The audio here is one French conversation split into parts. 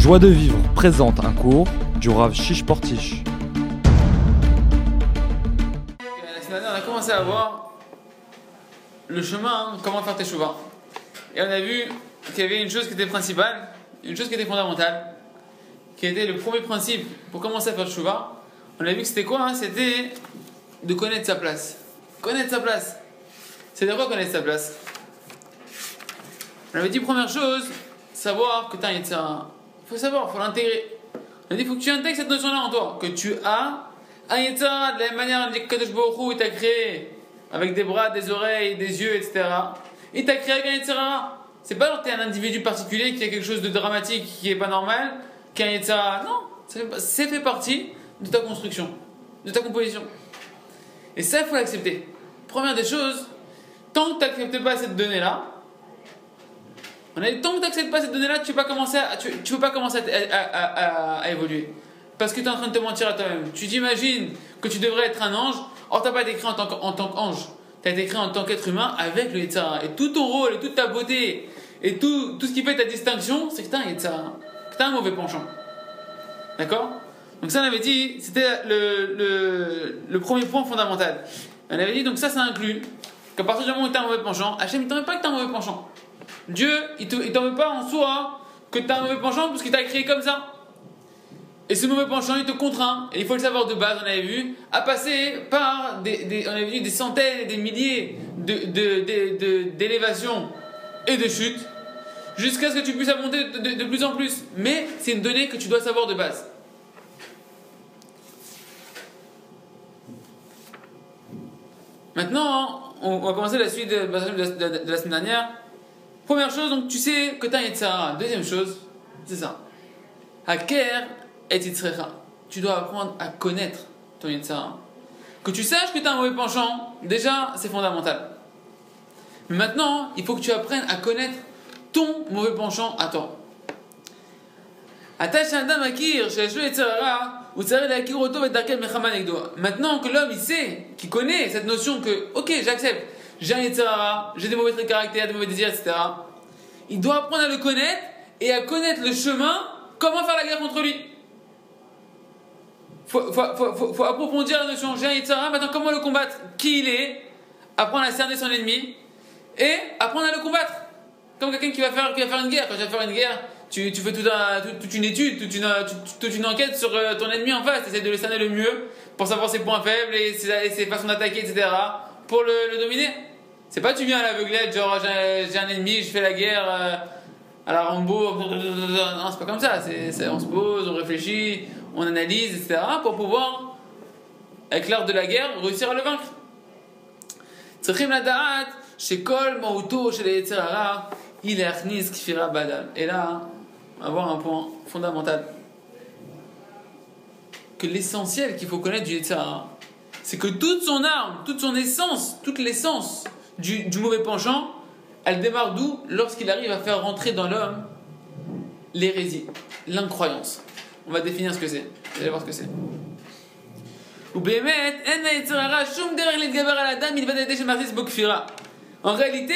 Joie de vivre présente un cours du Rav Shish Portish. La semaine dernière, on a commencé à voir le chemin, hein, comment faire tes chouvas. Et on a vu qu'il y avait une chose qui était principale, une chose qui était fondamentale, qui était le premier principe pour commencer à faire le. On a vu que c'était quoi hein C'était de connaître sa place. Connaître sa place. C'est de quoi connaître sa place? On avait dit première chose, savoir que tu as un faut savoir, il faut l'intégrer. A dit il faut que tu intègres cette notion-là en toi, que tu as un Yetzirah de la même manière que Kadosh Baruch Hu t'a créé avec des bras, des oreilles, des yeux, etc. Il t'a créé avec un Yetzirah. C'est pas genre que tu es un individu particulier qui a quelque chose de dramatique qui est pas normal, qui a un Yetzirah. Non, c'est fait partie de ta construction, de ta composition. Et ça, il faut l'accepter. Première des choses, tant que tu n'acceptes pas cette donnée-là, on a dit, tant que tu n'acceptes pas cette donnée-là, tu ne peux pas commencer, à, tu, tu pas commencer à, à, à, évoluer. Parce que tu es en train de te mentir à toi-même. Tu t'imagines que tu devrais être un ange, or tu n'as pas été créé en tant qu'ange. Tu as été créé en tant qu'être humain avec le Yitzhara. Et tout ton rôle, et toute ta beauté, et tout, tout ce qui fait ta distinction, c'est que tu as un Yitzhara. Que tu as un mauvais penchant. D'accord? Donc ça, on avait dit, c'était le, le, le, premier point fondamental. On avait dit, donc ça, ça inclut qu'à partir du moment où tu as un mauvais penchant, Hachem, il t'en veut pas que tu as un mauvais penchant. Dieu, il t'en veut pas en soi que tu as un mauvais penchant parce qu'il t'a créé comme ça. Et ce mauvais penchant, il te contraint, et il faut le savoir de base, on avait vu, à passer par des, on avait vu des centaines et des milliers d'élévations de, et de chutes, jusqu'à ce que tu puisses monter de, plus en plus. Mais c'est une donnée que tu dois savoir de base. Maintenant, on va commencer la suite de, la semaine dernière. Première chose, donc tu sais que tu as un Yetzara. Deuxième chose, c'est ça. Haker et. Tu dois apprendre à connaître ton Yetzara. Que tu saches que tu as un mauvais penchant, déjà, c'est fondamental. Mais maintenant, il faut que tu apprennes à connaître ton mauvais penchant à toi. Maintenant que l'homme il sait, qu'il connaît cette notion que, ok, j'accepte, j'ai un Yetzirara, j'ai des mauvais traits de caractère, des mauvais désirs, etc. Il doit apprendre à le connaître et à connaître le chemin, comment faire la guerre contre lui. Faut, faut, approfondir la notion j'ai un Yetzirara, maintenant comment le combattre, qui il est, apprendre à cerner son ennemi et apprendre à le combattre. Comme quelqu'un qui va faire, qui va faire une guerre. Quand tu vas faire une guerre, tu, fais toute, un, toute, une étude, toute une, enquête sur euh, ton ennemi en face. Tu de le cerner le mieux pour savoir ses points faibles et ses, façons d'attaquer, etc. pour le dominer. C'est pas tu viens à l'aveuglette, genre j'ai un ennemi, je fais la guerre euh, à la Rambo. Non, c'est pas comme ça. On se pose, on réfléchit, on analyse, etc. pour pouvoir, avec l'art de la guerre, réussir à le vaincre. Badal. Et là, on va voir un point fondamental. Que l'essentiel qu'il faut connaître du Yetzirah, c'est que toute son arme, toute son essence, toute l'essence du, mauvais penchant, elle démarre d'où Lorsqu'il arrive à faire rentrer dans l'homme l'hérésie, l'incroyance. On va définir ce que c'est. Vous allez voir ce que c'est. En réalité,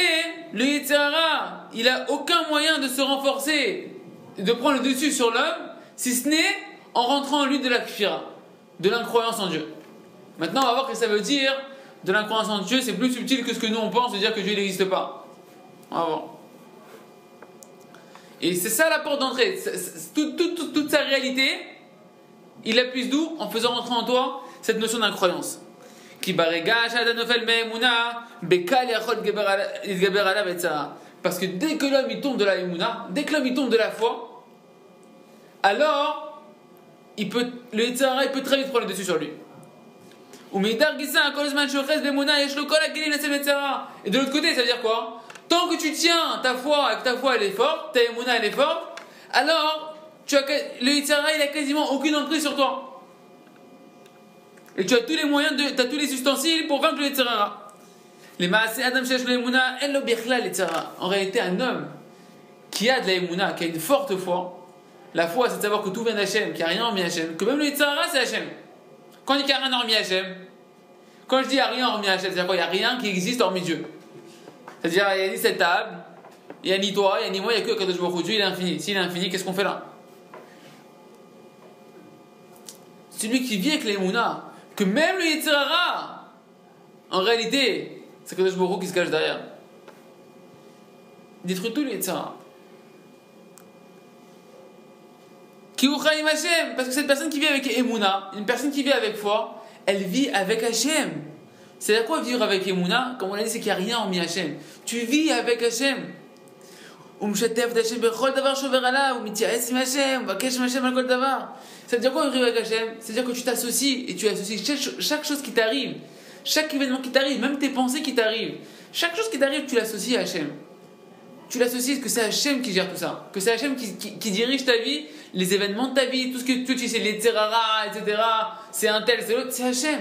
le Yitzhara, il a aucun moyen de se renforcer, de prendre le dessus sur l'homme, si ce n'est en rentrant en lui de la kfira, de l'incroyance en Dieu. Maintenant, on va voir ce que ça veut dire de l'incroyance en Dieu. C'est plus subtil que ce que nous on pense de dire que Dieu n'existe pas. Va voir. Et c'est ça la porte d'entrée. Toute, toute, sa réalité, il la d'où? En faisant rentrer en toi cette notion d'incroyance. Parce que dès que l'homme tombe de la dès que l'homme tombe de la foi, alors il peut, le il peut très vite prendre le dessus sur lui. Et de l'autre côté, ça veut dire quoi? Tant que tu tiens ta foi et que ta foi elle est forte, ta emuna elle est forte, alors tu as, le Yitzhara il a quasiment aucune emprise sur toi. Et tu as tous les moyens, tu as tous les ustensiles pour vaincre le Yitzhara. Les Maasé Adam l'Yitzhara. En réalité, un homme qui a de la Emuna, qui a une forte foi, la foi c'est de savoir que tout vient d'Hachem, qu'il n'y a rien hormis Hachem, que même le Yitzhara c'est Hachem. Quand je dis n'y a rien hormis Hachem, quand je dis qu'il n'y a rien hormis Hachem, c'est-à-dire qu'il n'y a rien qui existe hormis Dieu. C'est-à-dire il n'y a ni cette table, il n'y a ni toi, il n'y a ni moi, il n'y a que Kadosh Baruch Dieu, il est infini. S'il est infini, qu'est-ce qu'on fait là? Celui qui vit avec les Mouna, que même le Yitzhara, en réalité, c'est Kadosh Baruch qui se cache derrière. Détruit tout le Yitzhara. Hashem, parce que cette personne qui vit avec Emouna, une personne qui vit avec foi, elle vit avec Hashem. C'est à quoi vivre avec Emouna? Comme on l'a dit, c'est qu'il n'y a rien en mi Hashem. Tu vis avec Hashem. Ça veut dire quoi vivre avec Hashem? C'est-à-dire que tu t'associes et tu associes chaque, chose qui t'arrive, chaque événement qui t'arrive, même tes pensées qui t'arrivent. Chaque chose qui t'arrive, tu l'associes à Hashem. Tu l'associes que c'est Hashem qui gère tout ça, que c'est Hashem qui, dirige ta vie, les événements de ta vie, tout ce que tu sais, les terrara, etc. C'est un tel, c'est l'autre, c'est Hashem.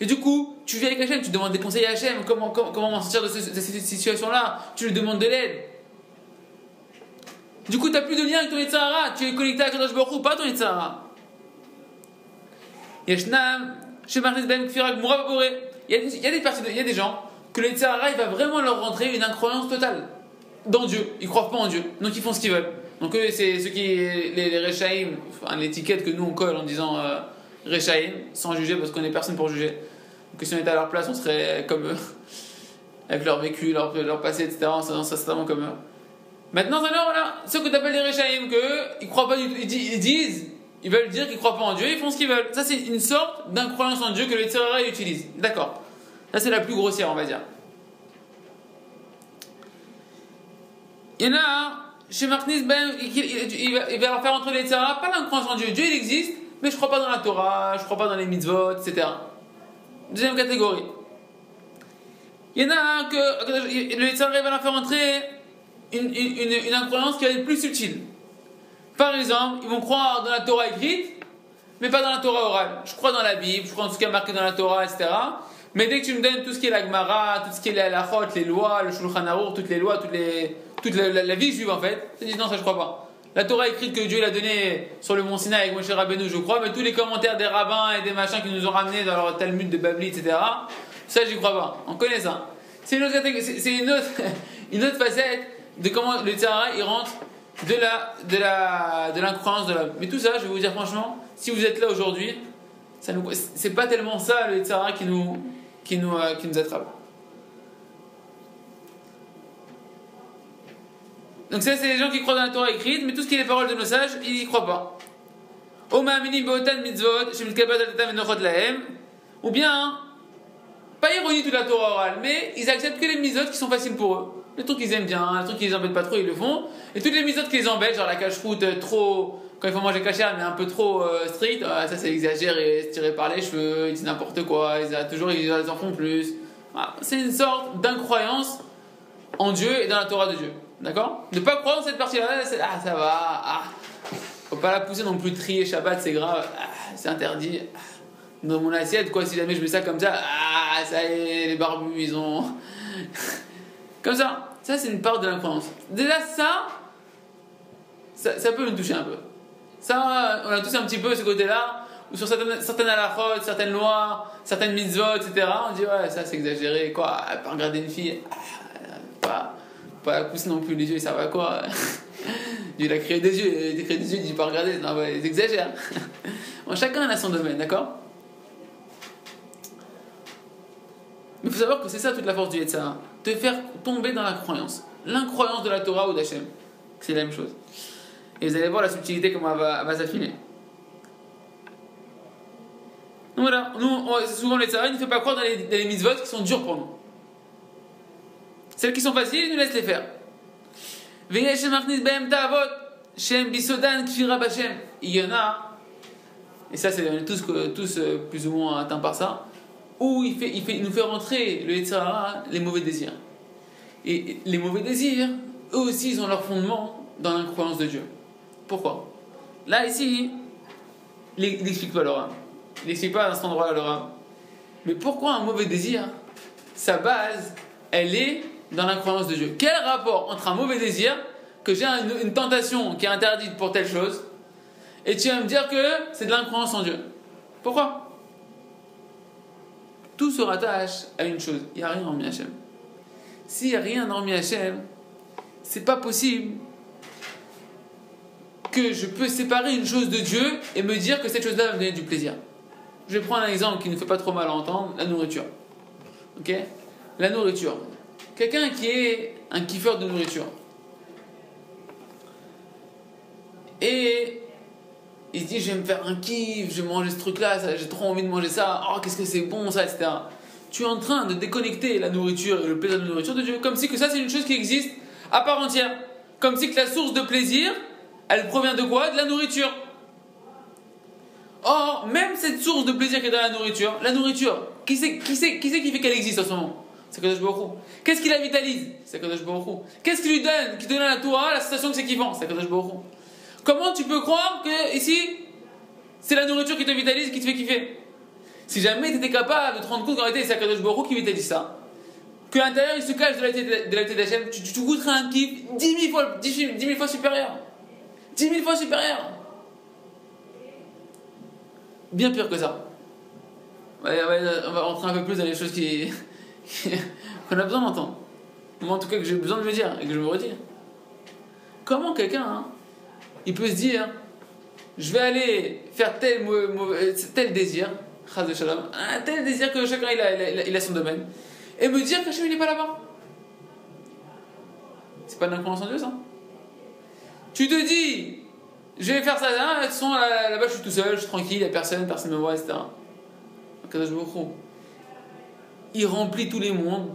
Et du coup, tu vis avec Hachem, tu demandes des conseils à Hachem, comment, comment, m'en sortir de, cette situation-là, tu lui demandes de l'aide. Du coup, tu n'as plus de lien avec ton Yitzhara, tu es connecté à Kadosh Baruch pas ton Yitzhara. Yeshnam, chez Ben Kfirak personnes, il y a des gens que le Yitzhara, il va vraiment leur rentrer une incroyance totale dans Dieu. Ils croient pas en Dieu, donc ils font ce qu'ils veulent. Donc eux, c'est ceux qui, les, les enfin, l'étiquette que nous on colle en disant euh, sans juger parce qu'on n'est personne pour juger. Que si on était à leur place, on serait comme eux, avec leur vécu, leur, leur passé, etc. On serait certainement comme eux. Maintenant, alors, voilà, ceux que tu appelles les Rechaim, que ils croient pas du tout, ils disent, ils veulent dire qu'ils croient pas en Dieu, ils font ce qu'ils veulent. Ça, c'est une sorte d'incroyance en Dieu que les Tzerara utilisent. D'accord. Ça, c'est la plus grossière, on va dire. Il y en a chez Martinez, ben, il, va, leur faire entrer les Tzerara, pas l'incroyance en Dieu. Dieu, il existe, mais je crois pas dans la Torah, je crois pas dans les mitzvot, etc. Deuxième catégorie. Il y en a que le Yitzhara va leur faire entrer une, incroyance qui est plus subtile. Par exemple, ils vont croire dans la Torah écrite, mais pas dans la Torah orale. Je crois dans la Bible, je crois en tout est marqué dans la Torah, etc. Mais dès que tu me donnes tout ce qui est la Gemara, tout ce qui est la Lachot, les lois, le Shulchan Aruch, toutes les lois, toutes les, toute la, vie juive en fait, tu dis non, ça je crois pas. La Torah écrite que Dieu l'a donnée sur le mont Sinaï avec Moshe Rabbeinu, je crois, mais tous les commentaires des rabbins et des machins qui nous ont ramenés dans leur Talmud de Babli, etc., ça j'y crois pas. On connaît ça. C'est une autre, facette de comment le Tzara il rentre de la de la de l'incroyance de l'homme. Mais tout ça, je vais vous dire franchement, si vous êtes là aujourd'hui, ça nous c'est pas tellement ça le Tzara qui nous qui nous euh, qui nous attrape. Donc ça, c'est les gens qui croient dans la Torah écrite, mais tout ce qui est les paroles de nos sages, ils n'y croient pas. Ou bien, pas ironie toute la Torah orale, mais ils acceptent que les mitzvot qui sont faciles pour eux. Les trucs qu'ils aiment bien, les trucs qui les embêtent pas trop, ils le font. Et toutes les mitzvot qui les embêtent, genre la cache-route euh, trop, quand il faut manger cachère, mais un peu trop euh, strict, ah, ça c'est exagéré, se tirer par les cheveux, ils disent n'importe quoi, ils, toujours ils en font plus. Ah, c'est une sorte d'incroyance en Dieu et dans la Torah de Dieu. D'accord Ne pas croire dans cette partie-là. Ah, ça va. Ah. Faut pas la pousser non plus. Trier Shabbat, c'est grave. Ah, c'est interdit. Dans mon assiette, quoi, si jamais je mets ça comme ça, ah, ça y est, les barbus, ils ont. comme ça. Ça, c'est une part de l'incroyance. Déjà, ça, ça, peut me toucher un peu. Ça, on a tous un petit peu ce côté-là, où sur certaines, certaines alakhot, certaines lois, certaines mitzvot, etc., on dit, ouais, ça c'est exagéré, quoi, pas regarder une fille, pas pas la pousser non plus les yeux, ça va quoi Dieu a créé des yeux, il a créé des yeux, il dit pas regarder, non, bah, ils exagèrent. bon, chacun a son domaine, d'accord Mais il faut savoir que c'est ça toute la force du Yetzirah, te faire tomber dans la croyance, l'incroyance de la Torah ou d'Hachem. C'est la même chose. Et vous allez voir la subtilité comment elle va, va s'affiner. Donc voilà, nous, souvent les il ne fait pas croire dans les, dans les mitzvot qui sont durs pour nous. Celles qui sont faciles, il nous laisse les faire. Il y en a, et ça c'est tous, tous euh, plus ou moins atteints par ça, où il, fait, il, fait, il nous fait rentrer le Yetzirah, les mauvais désirs. Et les mauvais désirs, eux aussi, ils ont leur fondement dans l'incroyance de Dieu. Pourquoi? Là, ici, il n'explique pas leur âme. Il n'explique pas à cet endroit-là leur. Mais pourquoi un mauvais désir Sa base, elle est dans l'incroyance de Dieu. Quel rapport entre un mauvais désir, que j'ai une, tentation qui est interdite pour telle chose, et tu vas me dire que c'est de l'incroyance en Dieu? Pourquoi? Tout se rattache à une chose, il n'y a rien en Hachem. S'il n'y a rien en Hachem, c'est pas possible que je peux séparer une chose de Dieu et me dire que cette chose-là va me donner du plaisir. Je vais prendre un exemple qui ne fait pas trop mal à entendre, la nourriture. Ok? La nourriture. Quelqu'un qui est un kiffeur de nourriture. Et il se dit, je vais me faire un kiff, je vais manger ce truc-là, j'ai trop envie de manger ça, oh, qu'est-ce que c'est bon ça, etc. Tu es en train de déconnecter la nourriture et le plaisir de la nourriture de Dieu, comme si que ça c'est une chose qui existe à part entière. Comme si que la source de plaisir, elle provient de quoi? De la nourriture. Or, même cette source de plaisir qui est dans la nourriture, la nourriture, qui c'est qui, sait, qui, qui fait qu'elle existe en ce moment? C'est Kadosh Baruch Qu'est-ce qui la vitalise C'est Kadosh Baruch Qu'est-ce qui lui donne, qui donne à la Torah la sensation que c'est kiffant C'est Kadosh Baruch Comment tu peux croire que ici, c'est la nourriture qui te vitalise, qui te fait kiffer Si jamais tu étais capable de te rendre compte qu'en réalité c'est Kadosh Baruch qui vitalise ça, que l'intérieur il se cache de la tête d'Hachem, tu, tu, goûterais un kiff 10 000 fois, 10 000 fois supérieur. 10 000 fois supérieur. Bien pire que ça. on va rentrer un peu plus dans les choses qui, qu'on a besoin d'entendre. Moi, en tout cas, que j'ai besoin de me dire et que je me redis. Comment quelqu'un, hein, il peut se dire je vais aller faire tel, tel désir, un tel désir que chacun il a, il a son domaine et me dire que Hachem n'est pas là-bas. C'est pas une incroyance en Dieu ça Tu te dis, je vais faire ça, là, là, là-bas je suis tout seul, je suis tranquille, il n'y a personne, personne ne me voit, etc. Il remplit tous les mondes,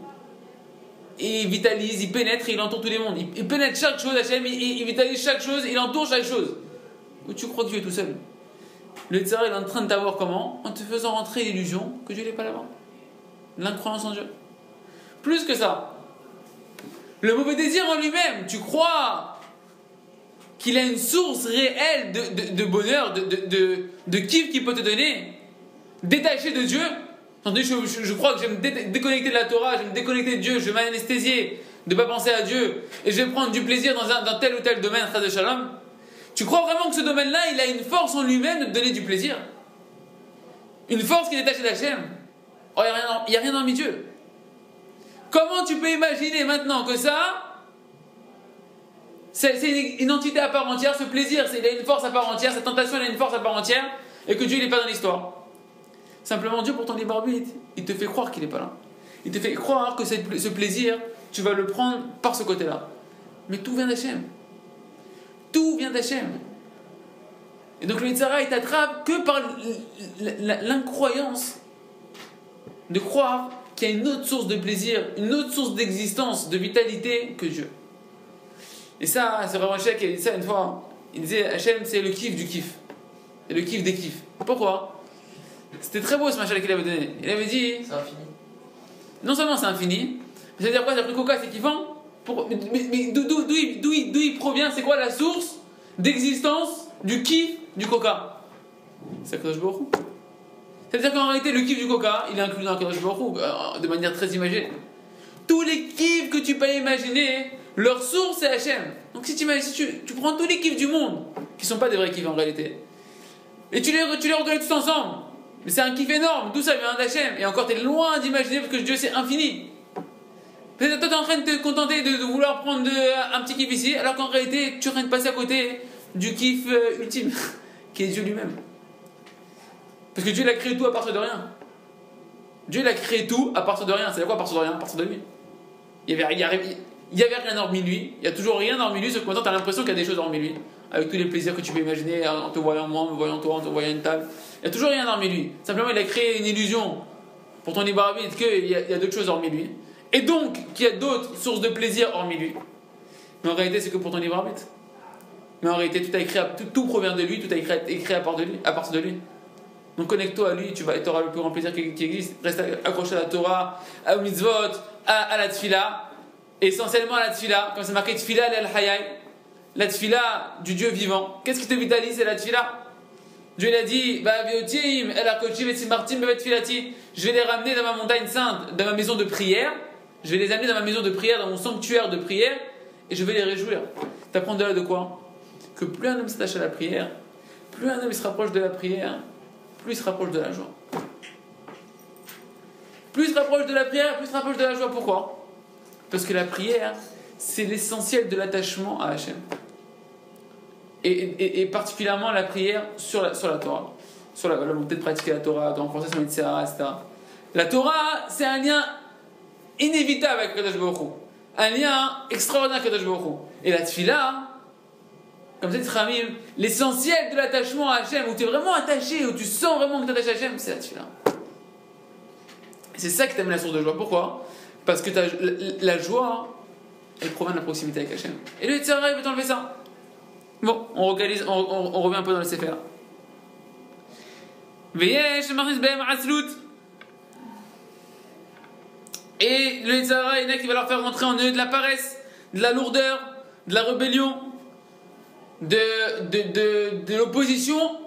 et il vitalise, il pénètre, il entoure tous les mondes. Il, pénètre chaque chose, Hachem, il, vitalise chaque chose, il entoure chaque chose. Où tu crois que Dieu est tout seul? Le tsar est en train de t'avoir comment? En te faisant rentrer l'illusion que Dieu n'est pas là-bas. L'incroyance en Dieu. Plus que ça. Le mauvais désir en lui-même, tu crois qu'il a une source réelle de, bonheur, de, de, de, kiff qu'il peut te donner, détaché de Dieu? Je, je, crois que je vais me déconnecter de la Torah, je vais me déconnecter de Dieu, je vais m'anesthésier de ne pas penser à Dieu, et je vais prendre du plaisir dans, un, tel ou tel domaine, de Shalom. Tu crois vraiment que ce domaine-là, il a une force en lui-même de te donner du plaisir? Une force qui est détachée d'Hachem Oh, il n'y a, rien dans Dieu. Comment tu peux imaginer maintenant que ça, c'est une entité à part entière, ce plaisir, il a une force à part entière, cette tentation, a une force à part entière, et que Dieu n'est pas dans l'histoire? Simplement, Dieu, pour ton libre arbitre, il te fait croire qu'il n'est pas là. Il te fait croire que ce plaisir, tu vas le prendre par ce côté-là. Mais tout vient d'Hachem. Tout vient d'Hachem. Et donc le Yitzhara, il t'attrape que par l'incroyance de croire qu'il y a une autre source de plaisir, une autre source d'existence, de vitalité que Dieu. Et ça, c'est vraiment Hachem qui a dit ça une fois. Il disait Hachem, c'est le kiff du kiff. C'est le kiff des kiffs. Pourquoi? C'était très beau ce machin qu'il avait donné. Il avait dit. C'est infini. Non seulement c'est infini, mais c'est-à-dire quoi? C'est-à-dire que Coca, c'est kiffant Pour... Mais, mais d'où il, il, il, provient? C'est quoi la source d'existence du kiff du Coca? C'est Kadosh Baruch c'est-à-dire qu'en réalité, le kiff du coca, il est inclus dans Kadosh Baruch euh, de manière très imagée. Tous les kiffs que tu peux imaginer, leur source c'est Hachem. Donc si tu, tu, tu, prends tous les kiffs du monde, qui sont pas des vrais kiffs en réalité, et tu les, tu les reconnais tous ensemble, mais c'est un kiff énorme, tout ça vient d'Hachem. Et encore, tu es loin d'imaginer parce que Dieu c'est infini. Peut-être toi tu en train de te contenter de, vouloir prendre un petit kiff ici, alors qu'en réalité, tu es en train de passer à côté du kiff euh, ultime, qui est Dieu lui-même. Parce que Dieu a créé tout à partir de rien. Dieu a créé tout à partir de rien. C'est quoi à partir de rien? À partir de lui. Il n'y avait, avait rien hormis lui. Il y a toujours rien hormis lui, sauf que maintenant tu l'impression qu'il y a des choses hormis lui. Avec tous les plaisirs que tu peux imaginer en te voyant moi, en me voyant toi, en te voyant une table. Il n'y a toujours rien hormis lui. Simplement, il a créé une illusion pour ton libre arbitre qu'il y a, d'autres choses hormis lui. Et donc, qu'il y a d'autres sources de plaisir hormis lui. Mais en réalité, c'est que pour ton libre arbitre. Mais en réalité, tout, a écrit, tout, tout provient de lui, tout a écrit, écrit à, part de lui, à partir de lui. Donc connecte-toi à lui, tu vas, auras le plus grand plaisir qui, existe. Reste accroché à la Torah, à mitzvot, à, la tfila. Essentiellement à la tfila, comme c'est marqué tfila el hayay. La tfila du Dieu vivant. Qu'est-ce qui te vitalise C'est la tfila? Dieu l'a dit, je vais les ramener dans ma montagne sainte, dans ma maison de prière. Je vais les amener dans ma maison de prière, dans mon sanctuaire de prière, et je vais les réjouir. T'apprends de là de quoi? Que plus un homme s'attache à la prière, plus un homme se rapproche de la prière, plus il se rapproche de la joie. Plus il se rapproche de la prière, plus il se rapproche de la joie. Pourquoi? Parce que la prière, c'est l'essentiel de l'attachement à Hachem. Et, particulièrement la prière sur la, sur la Torah, sur la, volonté de pratiquer la Torah, de renforcer son etc. La Torah, c'est un lien inévitable avec Kadosh Baruch un lien extraordinaire avec Kadosh Baruch Et la Tfila, comme dit Ramim, l'essentiel de l'attachement à Hachem, où tu es vraiment attaché, où tu sens vraiment que tu attaché à Hachem, c'est la Tfila. C'est ça qui t'amène la source de joie. Pourquoi? Parce que la, joie, elle provient de la proximité avec Hachem. Et le Yitzhara, il veut t'enlever ça. Bon, on, on, on, revient un peu dans le Sefer. Et le Yitzhara, il y en a qui va leur faire rentrer en eux de la paresse, de la lourdeur, de la rébellion, de, de, de, de l'opposition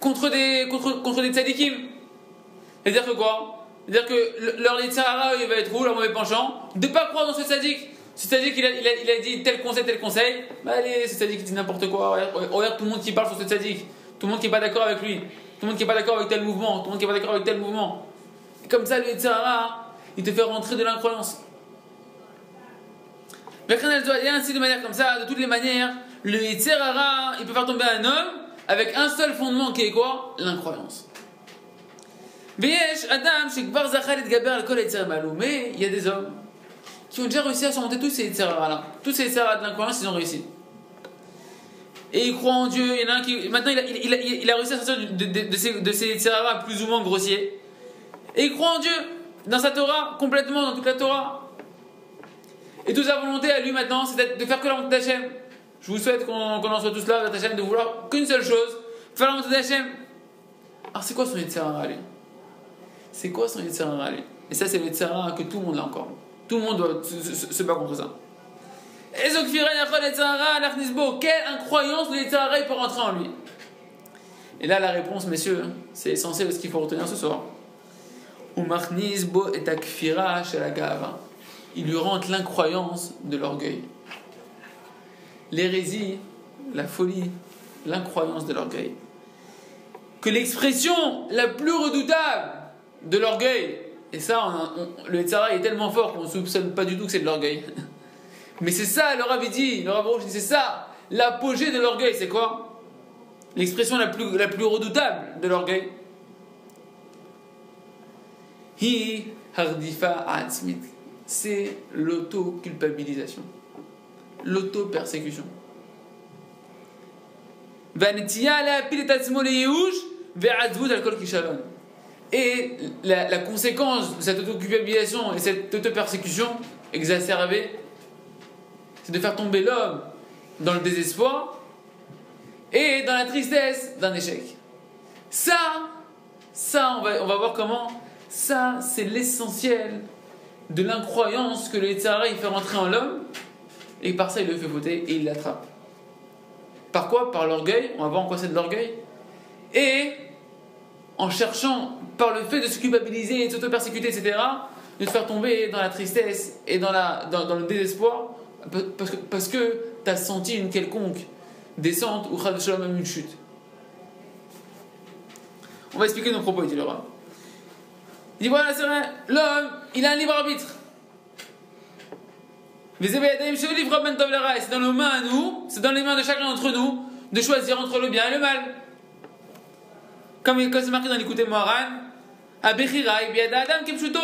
contre des, contre, contre des tzadikim. C'est-à-dire que quoi? C'est-à-dire que leur Yitzhara, il va être où, leur mauvais penchant? De ne pas croire dans ce tzadik. Ce tzadik, il a, il, a, il a dit tel conseil, tel conseil. Bah allez, ce tzadik, il dit n'importe quoi. Regarde, tout le monde qui parle sur ce tzadik. Tout le monde qui n'est pas d'accord avec lui. Tout le monde qui n'est pas d'accord avec tel mouvement. Tout le monde qui n'est pas d'accord avec tel mouvement. Comme ça, le Yitzhara, il te fait rentrer de l'incroyance. Et ainsi de manière comme ça, de toutes les manières, le Yitzhara, il peut faire tomber un homme avec un seul fondement qui est quoi? L'incroyance. Mais il y a des hommes qui ont déjà réussi à surmonter tous ces Yitzhara-là. Tous ces Yitzhara de l'incroyance, ils ont réussi. Et ils croient en Dieu. Il y en a un qui. Maintenant, il a, réussi à sortir de, ces, de ces plus ou moins grossiers. Et il croit en Dieu dans sa Torah, complètement dans toute la Torah. Et toute sa volonté à lui maintenant, c'est de faire que la volonté d'Hachem. Je vous souhaite qu'on en soit tous là, d'Hachem, de vouloir qu'une seule chose, faire la volonté d'Hachem. Alors c'est quoi son Yitzhara lui? C'est quoi son Yitzhara lui? Et ça c'est le Yitzhara que tout le monde a encore. Tout le monde doit se, battre contre ça. Et quelle incroyance le peut rentrer en lui Et là la réponse, messieurs, c'est essentiel ce qu'il faut retenir ce soir. Il lui rentre l'incroyance de l'orgueil. L'hérésie, la folie, l'incroyance de l'orgueil. Que l'expression la plus redoutable de l'orgueil, et ça, le Tzara est tellement fort qu'on ne soupçonne pas du tout que c'est de l'orgueil. Mais c'est ça, le dit, le dit, c'est ça, l'apogée de l'orgueil, c'est quoi? L'expression la plus, la plus redoutable de l'orgueil, Hi hardifa C'est l'auto-culpabilisation. L'auto-persécution. Et la, conséquence de cette auto-culpabilisation et cette auto-persécution exacerbée, c'est de faire tomber l'homme dans le désespoir et dans la tristesse d'un échec. Ça, ça, on va, on va voir comment ça, c'est l'essentiel de l'incroyance que le Yitzhara il fait rentrer en l'homme, et par ça il le fait voter et il l'attrape. Par quoi? Par l'orgueil, on va voir en quoi c'est de l'orgueil, et en cherchant, par le fait de se culpabiliser, de s'auto-persécuter, etc., de te faire tomber dans la tristesse et dans, la, dans, le désespoir, parce que, parce que tu as senti une quelconque descente ou même une chute. On va expliquer nos propos, dit le roi. Il dit voilà, c'est vrai, l'homme, il a un libre arbitre. C'est dans nos mains à nous, c'est dans les mains de chacun d'entre nous de choisir entre le bien et le mal. Comme, c'est marqué dans l'écouté Moharan, Abechirai, Biada Adam, Kipchuto.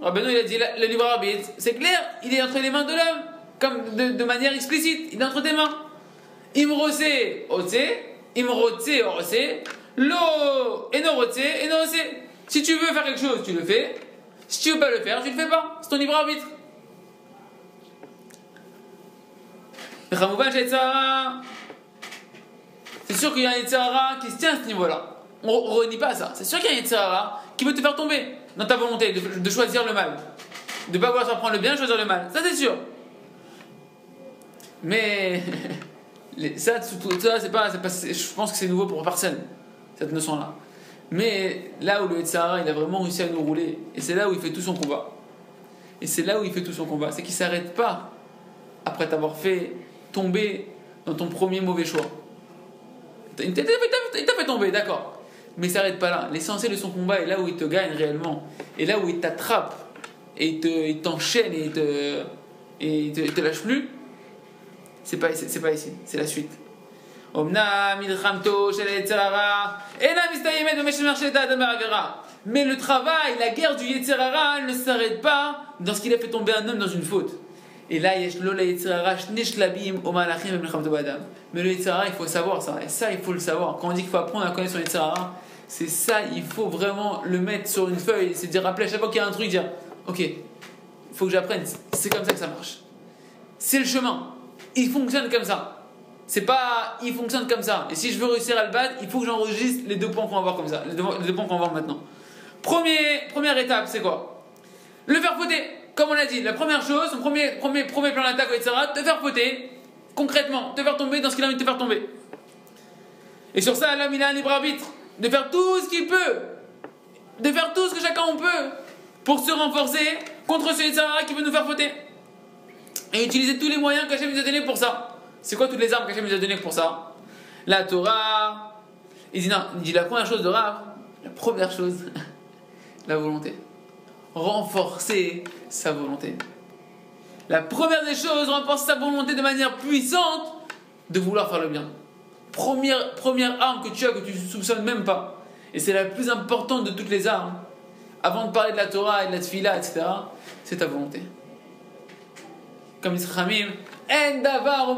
Rabbeinu, il a dit le libre arbitre, c'est clair, il est entre les mains de l'homme, comme de, manière explicite, il est entre tes mains. Imrose, Ose, Imrotse, Ose, Lo, Enorotse, Enorose. Si tu veux faire quelque chose, tu le fais. Si tu veux pas le faire, tu le fais pas. C'est ton libre arbitre. C'est sûr qu'il y a un Yitzhara qui se tient à ce niveau-là. On renie pas ça. C'est sûr qu'il y a un Yitzhara qui peut te faire tomber dans ta volonté de, choisir le mal. De ne pas vouloir prendre le bien, choisir le mal. Ça, c'est sûr. Mais ça, c'est pas, je pense que c'est nouveau pour personne, cette notion-là. Mais là où le Yetzirah, il a vraiment réussi à nous rouler, et c'est là où il fait tout son combat. Et c'est là où il fait tout son combat, c'est qu'il ne s'arrête pas après t'avoir fait tomber dans ton premier mauvais choix. Il t'a fait tomber, d'accord mais il s'arrête pas là. L'essentiel de son combat est là où il te gagne réellement, et là où il t'attrape, et il t'enchaîne, et il te, te, lâche plus. C'est pas, c'est pas ici, c'est la suite. Eh mais le travail, la guerre du Yetzirara ne s'arrête pas dans ce qu'il a fait tomber un homme dans une faute. Et là, mais le Yetzirara, il faut savoir ça. Et ça, il faut le savoir. Quand on dit qu'il faut apprendre à connaître son Yetzirara, c'est ça, il faut vraiment le mettre sur une feuille. C'est dire, rappeler à chaque fois qu'il y a un truc, dire, ok, il faut que j'apprenne. C'est comme ça que ça marche. C'est le chemin. Il fonctionne comme ça. C'est pas, il fonctionne comme ça. Et si je veux réussir à le battre, il faut que j'enregistre les deux points qu'on va voir comme ça, les deux, points qu'on va voir maintenant. Première étape, c'est quoi? Le faire fauter. Comme on l'a dit, la première chose, son premier, premier, premier plan d'attaque, etc., te faire fauter, concrètement, te faire tomber dans ce qu'il a envie de te faire tomber. Et sur ça, l'homme, il a un libre arbitre de faire tout ce qu'il peut, de faire tout ce que chacun on peut pour se renforcer contre ce etc. qui veut nous faire fauter. Et utiliser tous les moyens qu'Hachem nous a donnés pour ça. C'est quoi toutes les armes qu'Hachem nous a données pour ça? La Torah. Il dit non, il dit la première chose de Rav, la première chose, la volonté. Renforcer sa volonté. La première des choses, renforcer sa volonté de manière puissante de vouloir faire le bien. Première, première arme que tu as que tu ne soupçonnes même pas. Et c'est la plus importante de toutes les armes. Avant de parler de la Torah et de la Tfila, etc., c'est ta volonté. Comme dit Khamim, En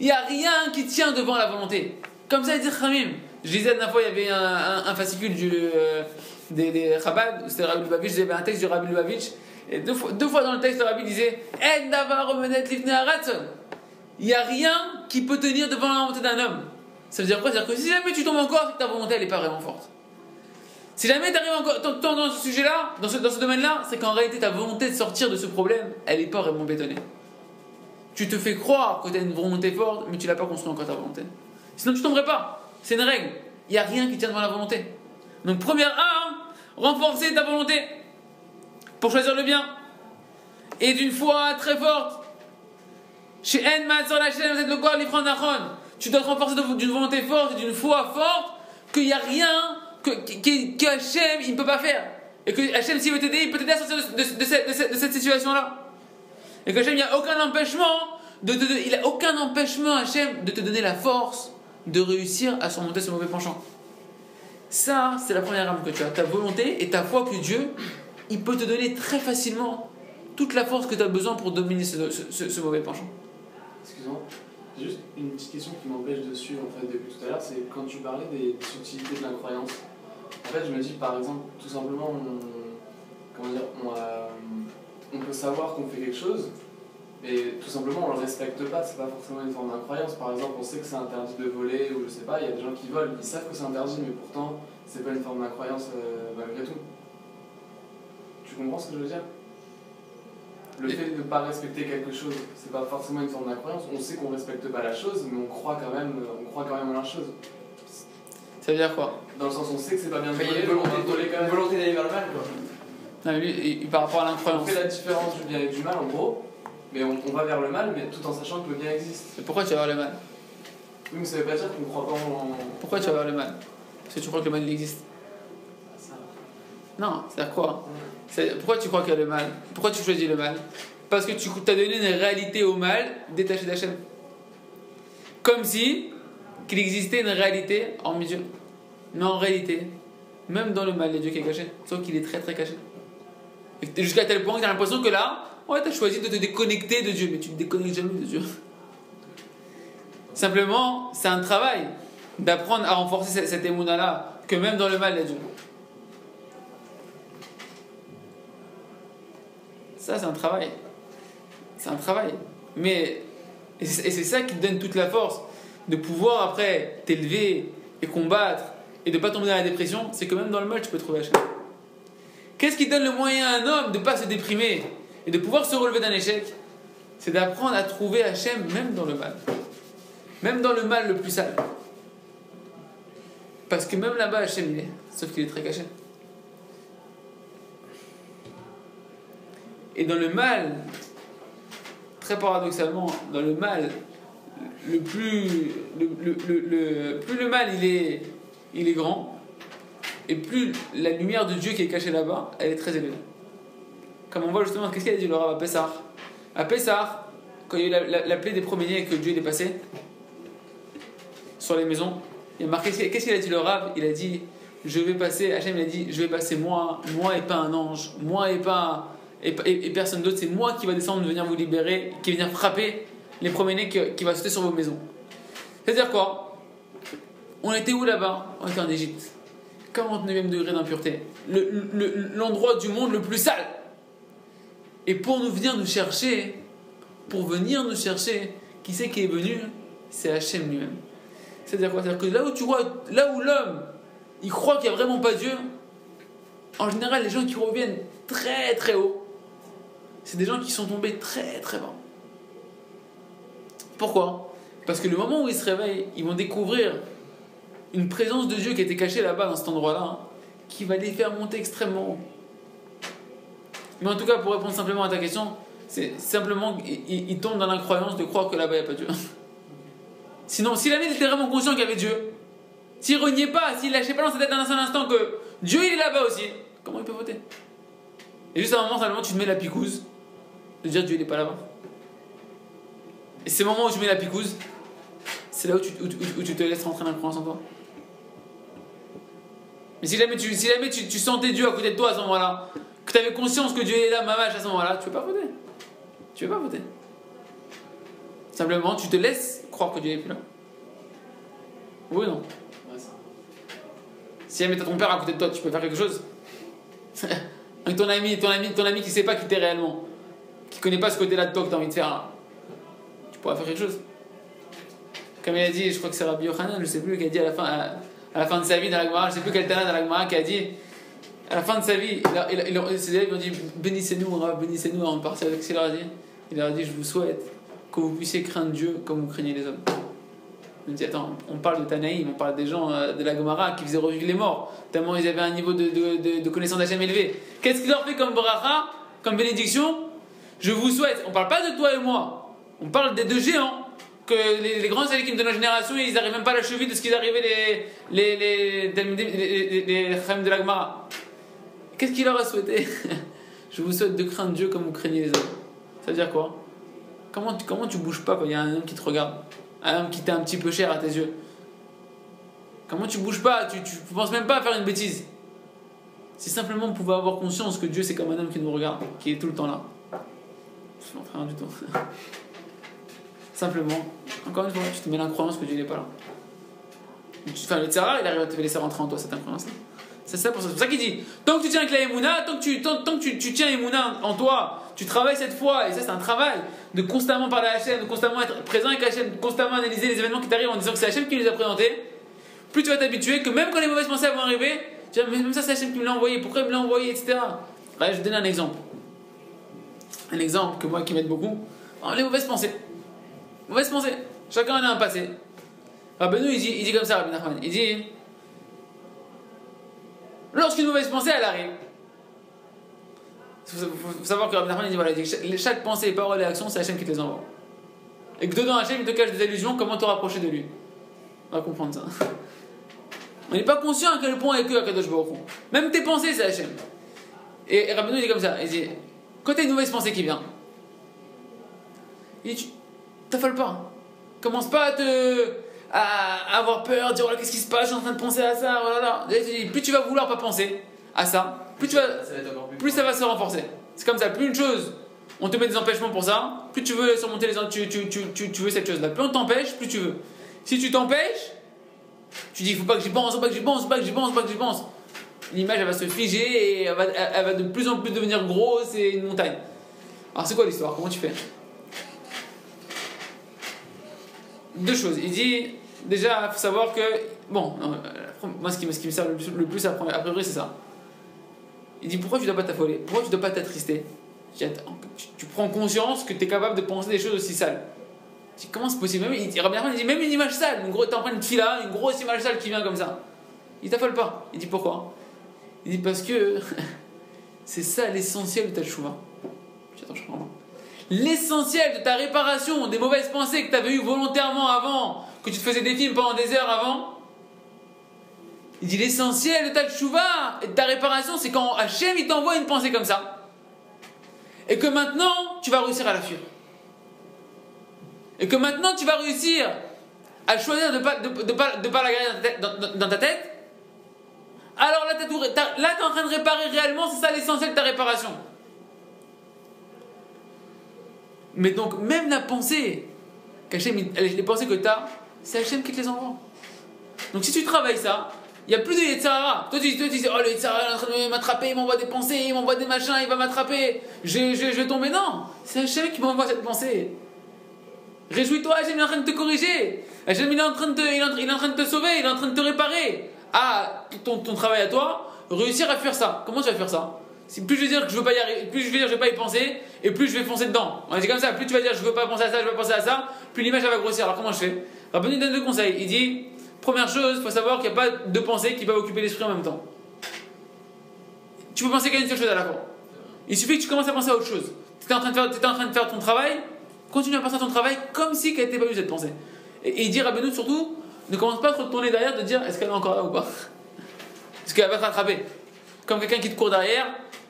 Il n'y a rien qui tient devant la volonté. Comme ça, dit Khamim. Je disais la fois, il y avait un, fascicule du, euh, des, des Chabad, c'était Rabbi Lubavitch, avait un texte du Rabbi Lubavitch, et deux fois, dans le texte, le Rabbi disait En davar Il n'y a rien qui peut tenir devant la volonté d'un homme. Ça veut dire quoi? C'est-à-dire que si jamais tu tombes encore, c'est que ta volonté, n'est pas vraiment forte. Si jamais tu arrives encore dans, ce sujet-là, dans ce, dans ce domaine-là, c'est qu'en réalité, ta volonté de sortir de ce problème, elle n'est pas vraiment bétonnée. Tu te fais croire que tu as une volonté forte, mais tu l'as pas construit encore ta volonté. Sinon, tu tomberais pas. C'est une règle. Il n'y a rien qui tient devant la volonté. Donc, première arme, renforcer ta volonté pour choisir le bien. Et d'une foi très forte. Chez En la chaîne, vous êtes le corps, Tu dois te renforcer d'une volonté forte et d'une foi forte qu'il n'y a rien que, que, que Hachem, ne peut pas faire. Et que Hachem, s'il veut t'aider, il peut t'aider à sortir de, cette, situation-là. Et que Hachem, il n'y a aucun empêchement, il a aucun empêchement, Hachem, de te donner la force de réussir à surmonter ce mauvais penchant. Ça, c'est la première arme que tu as. Ta volonté et ta foi que Dieu, il peut te donner très facilement toute la force que tu as besoin pour dominer ce mauvais penchant. Excuse-moi. Juste une petite question qui m'empêche de suivre en fait depuis tout à l'heure, c'est quand tu parlais des subtilités de l'incroyance. En fait, je me dis par exemple, tout simplement, a, on peut savoir qu'on fait quelque chose, mais tout simplement on le respecte pas. C'est pas forcément une forme d'incroyance. Par exemple, on sait que c'est interdit de voler ou je sais pas. Il y a des gens qui volent, ils savent que c'est interdit, mais pourtant c'est pas une forme d'incroyance euh, malgré tout. Tu comprends ce que je veux dire? Le fait de ne pas respecter quelque chose, c'est pas forcément une forme d'incroyance. On sait qu'on respecte pas la chose, mais on croit quand même, on croit quand même à la chose. Ça veut dire quoi? Dans le sens où on sait que c'est pas bien de voler, volonté, une volonté d'aller vers le mal, quoi. Non, mais lui, par rapport à l'incroyance. On fait la différence du bien et du mal, en gros, mais on, on va vers le mal, mais tout en sachant que le bien existe. Et pourquoi tu vas vers le mal? Oui, mais ça veut pas dire qu'on croit pas en. Pourquoi tu vas vers le mal? Parce que tu crois que le mal il existe. Non, c'est-à-dire quoi pourquoi tu crois qu'il y a le mal Pourquoi tu choisis le mal Parce que tu as donné une réalité au mal détachée d'Hachem. Comme si qu'il existait une réalité en Dieu. Mais en réalité, même dans le mal, il y a Dieu qui est caché. Sauf qu'il est très très caché. Jusqu'à tel point que tu as l'impression que là, ouais, tu as choisi de te déconnecter de Dieu, mais tu ne te déconnectes jamais de Dieu. Simplement, c'est un travail d'apprendre à renforcer cette, cette là que même dans le mal, il y a Dieu. Ça, c'est un travail. C'est un travail. Mais, et c'est ça qui te donne toute la force de pouvoir après t'élever et combattre et de pas tomber dans la dépression, c'est que même dans le mal, tu peux trouver Hachem. Qu'est-ce qui donne le moyen à un homme de ne pas se déprimer et de pouvoir se relever d'un échec? C'est d'apprendre à trouver Hachem même dans le mal. Même dans le mal le plus sale. Parce que même là-bas, Hachem, il est. Sauf qu'il est très caché. Et dans le mal, très paradoxalement, dans le mal, le plus le, plus le mal il est, il est grand, et plus la lumière de Dieu qui est cachée là-bas, elle est très élevée. Comme on voit justement, qu'est-ce qu'il a dit le Rav à Pessah? À Pessah, quand il y a eu la, la, la plaie des premiers et que Dieu est passé, sur les maisons. Il a marqué, qu'est-ce qu'il a dit le Rav? Il a dit, je vais passer, Hachem il a dit, je vais passer moi, moi et pas un ange, moi et pas et, personne d'autre, c'est moi qui va descendre venir vous libérer, qui va venir frapper les premiers-nés qui, qui va sauter sur vos maisons. C'est-à-dire quoi? On était où là-bas? On était en Égypte. 49e degré d'impureté. Le- le- L'endroit du monde le plus sale. Et pour nous venir nous chercher, pour venir nous chercher, qui c'est qui est venu? C'est Hachem lui-même. C'est-à-dire quoi? C'est-à-dire que là où tu vois, là où l'homme, il croit qu'il n'y a vraiment pas Dieu, en général, les gens qui reviennent très très haut, c'est des gens qui sont tombés très très bas. Pourquoi? Parce que le moment où ils se réveillent, ils vont découvrir une présence de Dieu qui était cachée là-bas, dans cet endroit-là, qui va les faire monter extrêmement haut. Mais en tout cas, pour répondre simplement à ta question, c'est simplement qu'ils ils tombent dans l'incroyance de croire que là-bas, il n'y a pas Dieu. Sinon, si l'ami était vraiment conscient qu'il y avait Dieu, s'il reniait pas, s'il lâchait pas dans sa tête un seul instant que Dieu il est là-bas aussi, comment il peut voter? Et juste à un moment, simplement, tu te mets la picouse de dire Dieu il est pas là-bas. Et c'est le moment où tu mets la picouse, c'est là où tu, où, où- où tu te laisses rentrer l'incroyance en toi. Mais si jamais tu, si jamais tu, tu sentais Dieu à côté de toi à ce moment-là, que tu avais conscience que Dieu est là, ma vache, à ce moment-là, tu ne veux pas voter. Tu ne veux pas voter. Simplement, tu te laisses croire que Dieu n'est plus là. Oui ou non? Ouais, ça. Si jamais t'as ton père à côté de toi, tu peux faire quelque chose Avec ton ami, ton ami, ton ami qui sait pas qui t'es réellement, qui connaît pas ce côté-là de toi que t'as envie de faire, tu pourras faire quelque chose. Comme il a dit, je crois que c'est Rabbi Yochanan, je sais plus, qui a dit à la fin, à, la fin de sa vie dans la Gemara, je sais plus quel Tana dans la Gemara, qui a dit, à la fin de sa vie, il il ses élèves ont dit, bénissez-nous, Rav, bénissez-nous avant de avec ce qu'il leur a dit. Il leur a dit, je vous souhaite que vous puissiez craindre Dieu comme vous craignez les hommes. Il dit, attends, on parle de Tanaïm, on parle des gens euh, de la Gomara qui faisaient revivre les morts, tellement ils avaient un niveau de, de, de, de connaissance d'Hachem élevé. Qu'est-ce qu'il leur fait comme bracha, comme bénédiction? Je vous souhaite, on parle pas de toi et moi, on parle des deux géants, que les, grands équipes de notre génération, ils n'arrivent même pas à la cheville de ce qu'ils arrivaient les, les, les, les, les, de. Qu'est-ce qu'il leur a souhaité Je vous souhaite de craindre Dieu comme vous craignez les hommes. Ça veut dire quoi? Comment tu, comment bouges pas quand il y a un homme qui te regarde? Un homme qui t'est un petit peu cher à tes yeux? Comment tu bouges pas? Tu, tu penses même pas à faire une bêtise? C'est simplement on pouvait avoir conscience que Dieu c'est comme un homme qui nous regarde, qui est tout le temps là. Je n'en fais rien du tout. Simplement, encore une fois, tu te mets l'incroyance que Dieu n'est pas là. Enfin, le Tzara, il arrive à te laisser rentrer en toi cette incroyance-là. C'est ça pour ça. Ça qu'il dit tant que tu tiens avec la Emouna, tant que tu, tant, tant que tu, tu tiens Emouna en toi, tu travailles cette foi, et ça c'est un travail, de constamment parler à Hachem, de constamment être présent avec Hachem, de constamment analyser les événements qui t'arrivent en disant que c'est Hachem qui les a présentés, plus tu vas t'habituer que même quand les mauvaises pensées vont arriver, tu vas même ça c'est Hachem qui me l'a envoyé, pourquoi il me l'a envoyé, etc. Je vais te donner un exemple. Un exemple que moi qui m'aide beaucoup. Alors, les mauvaises pensées. Mauvaises pensées. Chacun a un passé. Rabbeinu, il dit, il dit comme ça, Rabbi. Il dit Lorsqu'une mauvaise pensée, elle arrive. Il faut, savoir que Rabbi il dit voilà, il dit, chaque, pensée, parole et action, c'est Hachem qui te les envoie. Et que dedans, Hachem, il te cache des illusions, comment te rapprocher de lui? On va comprendre ça. On n'est pas conscient à quel point est que à Kadosh Baruch. Même tes pensées, c'est Hachem. Et, et Rabbeinu, il dit comme ça il dit quand tu as une mauvaise pensée qui vient, il dit, tu t'affales pas. Commence pas à te. à avoir peur, dire oh qu'est-ce qui se passe, je suis en train de penser à ça, oh là là. Il Plus tu vas vouloir pas penser à ça, plus tu vas. Ça va plus. Ça va se renforcer. C'est comme ça, plus une chose, on te met des empêchements pour ça, plus tu veux surmonter les tu, tu, tu, tu, tu veux cette chose-là. Plus on t'empêche, plus tu veux. Si tu t'empêches, tu dis faut pas que j'y pense, faut pas que j'y pense, faut pas que j'y pense, faut pas que j'y pense. L'image elle va se figer et elle va, elle- va de plus en plus devenir grosse et une montagne. Alors c'est quoi l'histoire? Comment tu fais? Deux choses. Il dit déjà, il faut savoir que bon, euh, moi ce qui ce qui me sert le plus, à a priori c'est ça. Il dit pourquoi tu dois pas t'affoler? Pourquoi tu dois pas t'attrister? Tu, tu prends conscience que tu es capable de penser des choses aussi sales. Comment c'est possible? Même, il, dit, il dit même une image sale, une grosse, t'es en train de fila, une grosse image sale qui vient comme ça. Il t'affole pas. Il dit pourquoi? Il dit parce que c'est ça l'essentiel de ta chouva. Pas. L'essentiel de ta réparation des mauvaises pensées que tu avais eues volontairement avant, que tu te faisais des films pendant des heures avant, il dit l'essentiel de ta tchouva et de ta réparation, c'est quand Hachem il t'envoie une pensée comme ça. Et que maintenant, tu vas réussir à la fuir. Et que maintenant, tu vas réussir à choisir de ne pas, de, de pas, la garder dans ta tête, alors là, là, t'es en train de réparer réellement, c'est ça l'essentiel de ta réparation. Mais donc, même la pensée, les pensées que tu as, c'est Hachem qui te les envoie. Donc si tu travailles ça, il n'y a plus de Yetzirara. Toi tu, toi, tu dis, oh le Yetzirara il est en train de m'attraper, il m'envoie des pensées, il m'envoie des machins, il va m'attraper, je, je, je vais tomber. Non, c'est Hachem qui m'envoie cette pensée. Réjouis-toi, Hachem est en train de te corriger. Hachem en train de il est en train de te sauver, il est en train de te réparer. Ah, ton, ton travail à toi, réussir à faire ça. Comment tu vas faire ça? Plus je vais dire que je veux pas y arriver, plus je vais dire je vais pas y penser, et plus je vais foncer dedans. On dit comme ça, plus tu vas dire je veux pas penser à ça, je veux pas penser à ça, plus l'image va grossir. Alors comment je fais? Rabbeinu donne deux conseils. Il dit première chose, faut savoir qu'il n'y a pas de pensée qui va occuper l'esprit en même temps. Tu peux penser qu'à une seule chose à la fois. Il suffit que tu commences à penser à autre chose. Tu étais en train de faire, en train de faire ton travail, continue à penser à ton travail comme si qu'elle n'était pas eu cette pensée. Et, et il dit surtout, ne commence pas à te retourner derrière de dire est-ce qu'elle est encore là ou pas? Parce qu'elle va te rattraper. Comme quelqu'un qui te court derrière,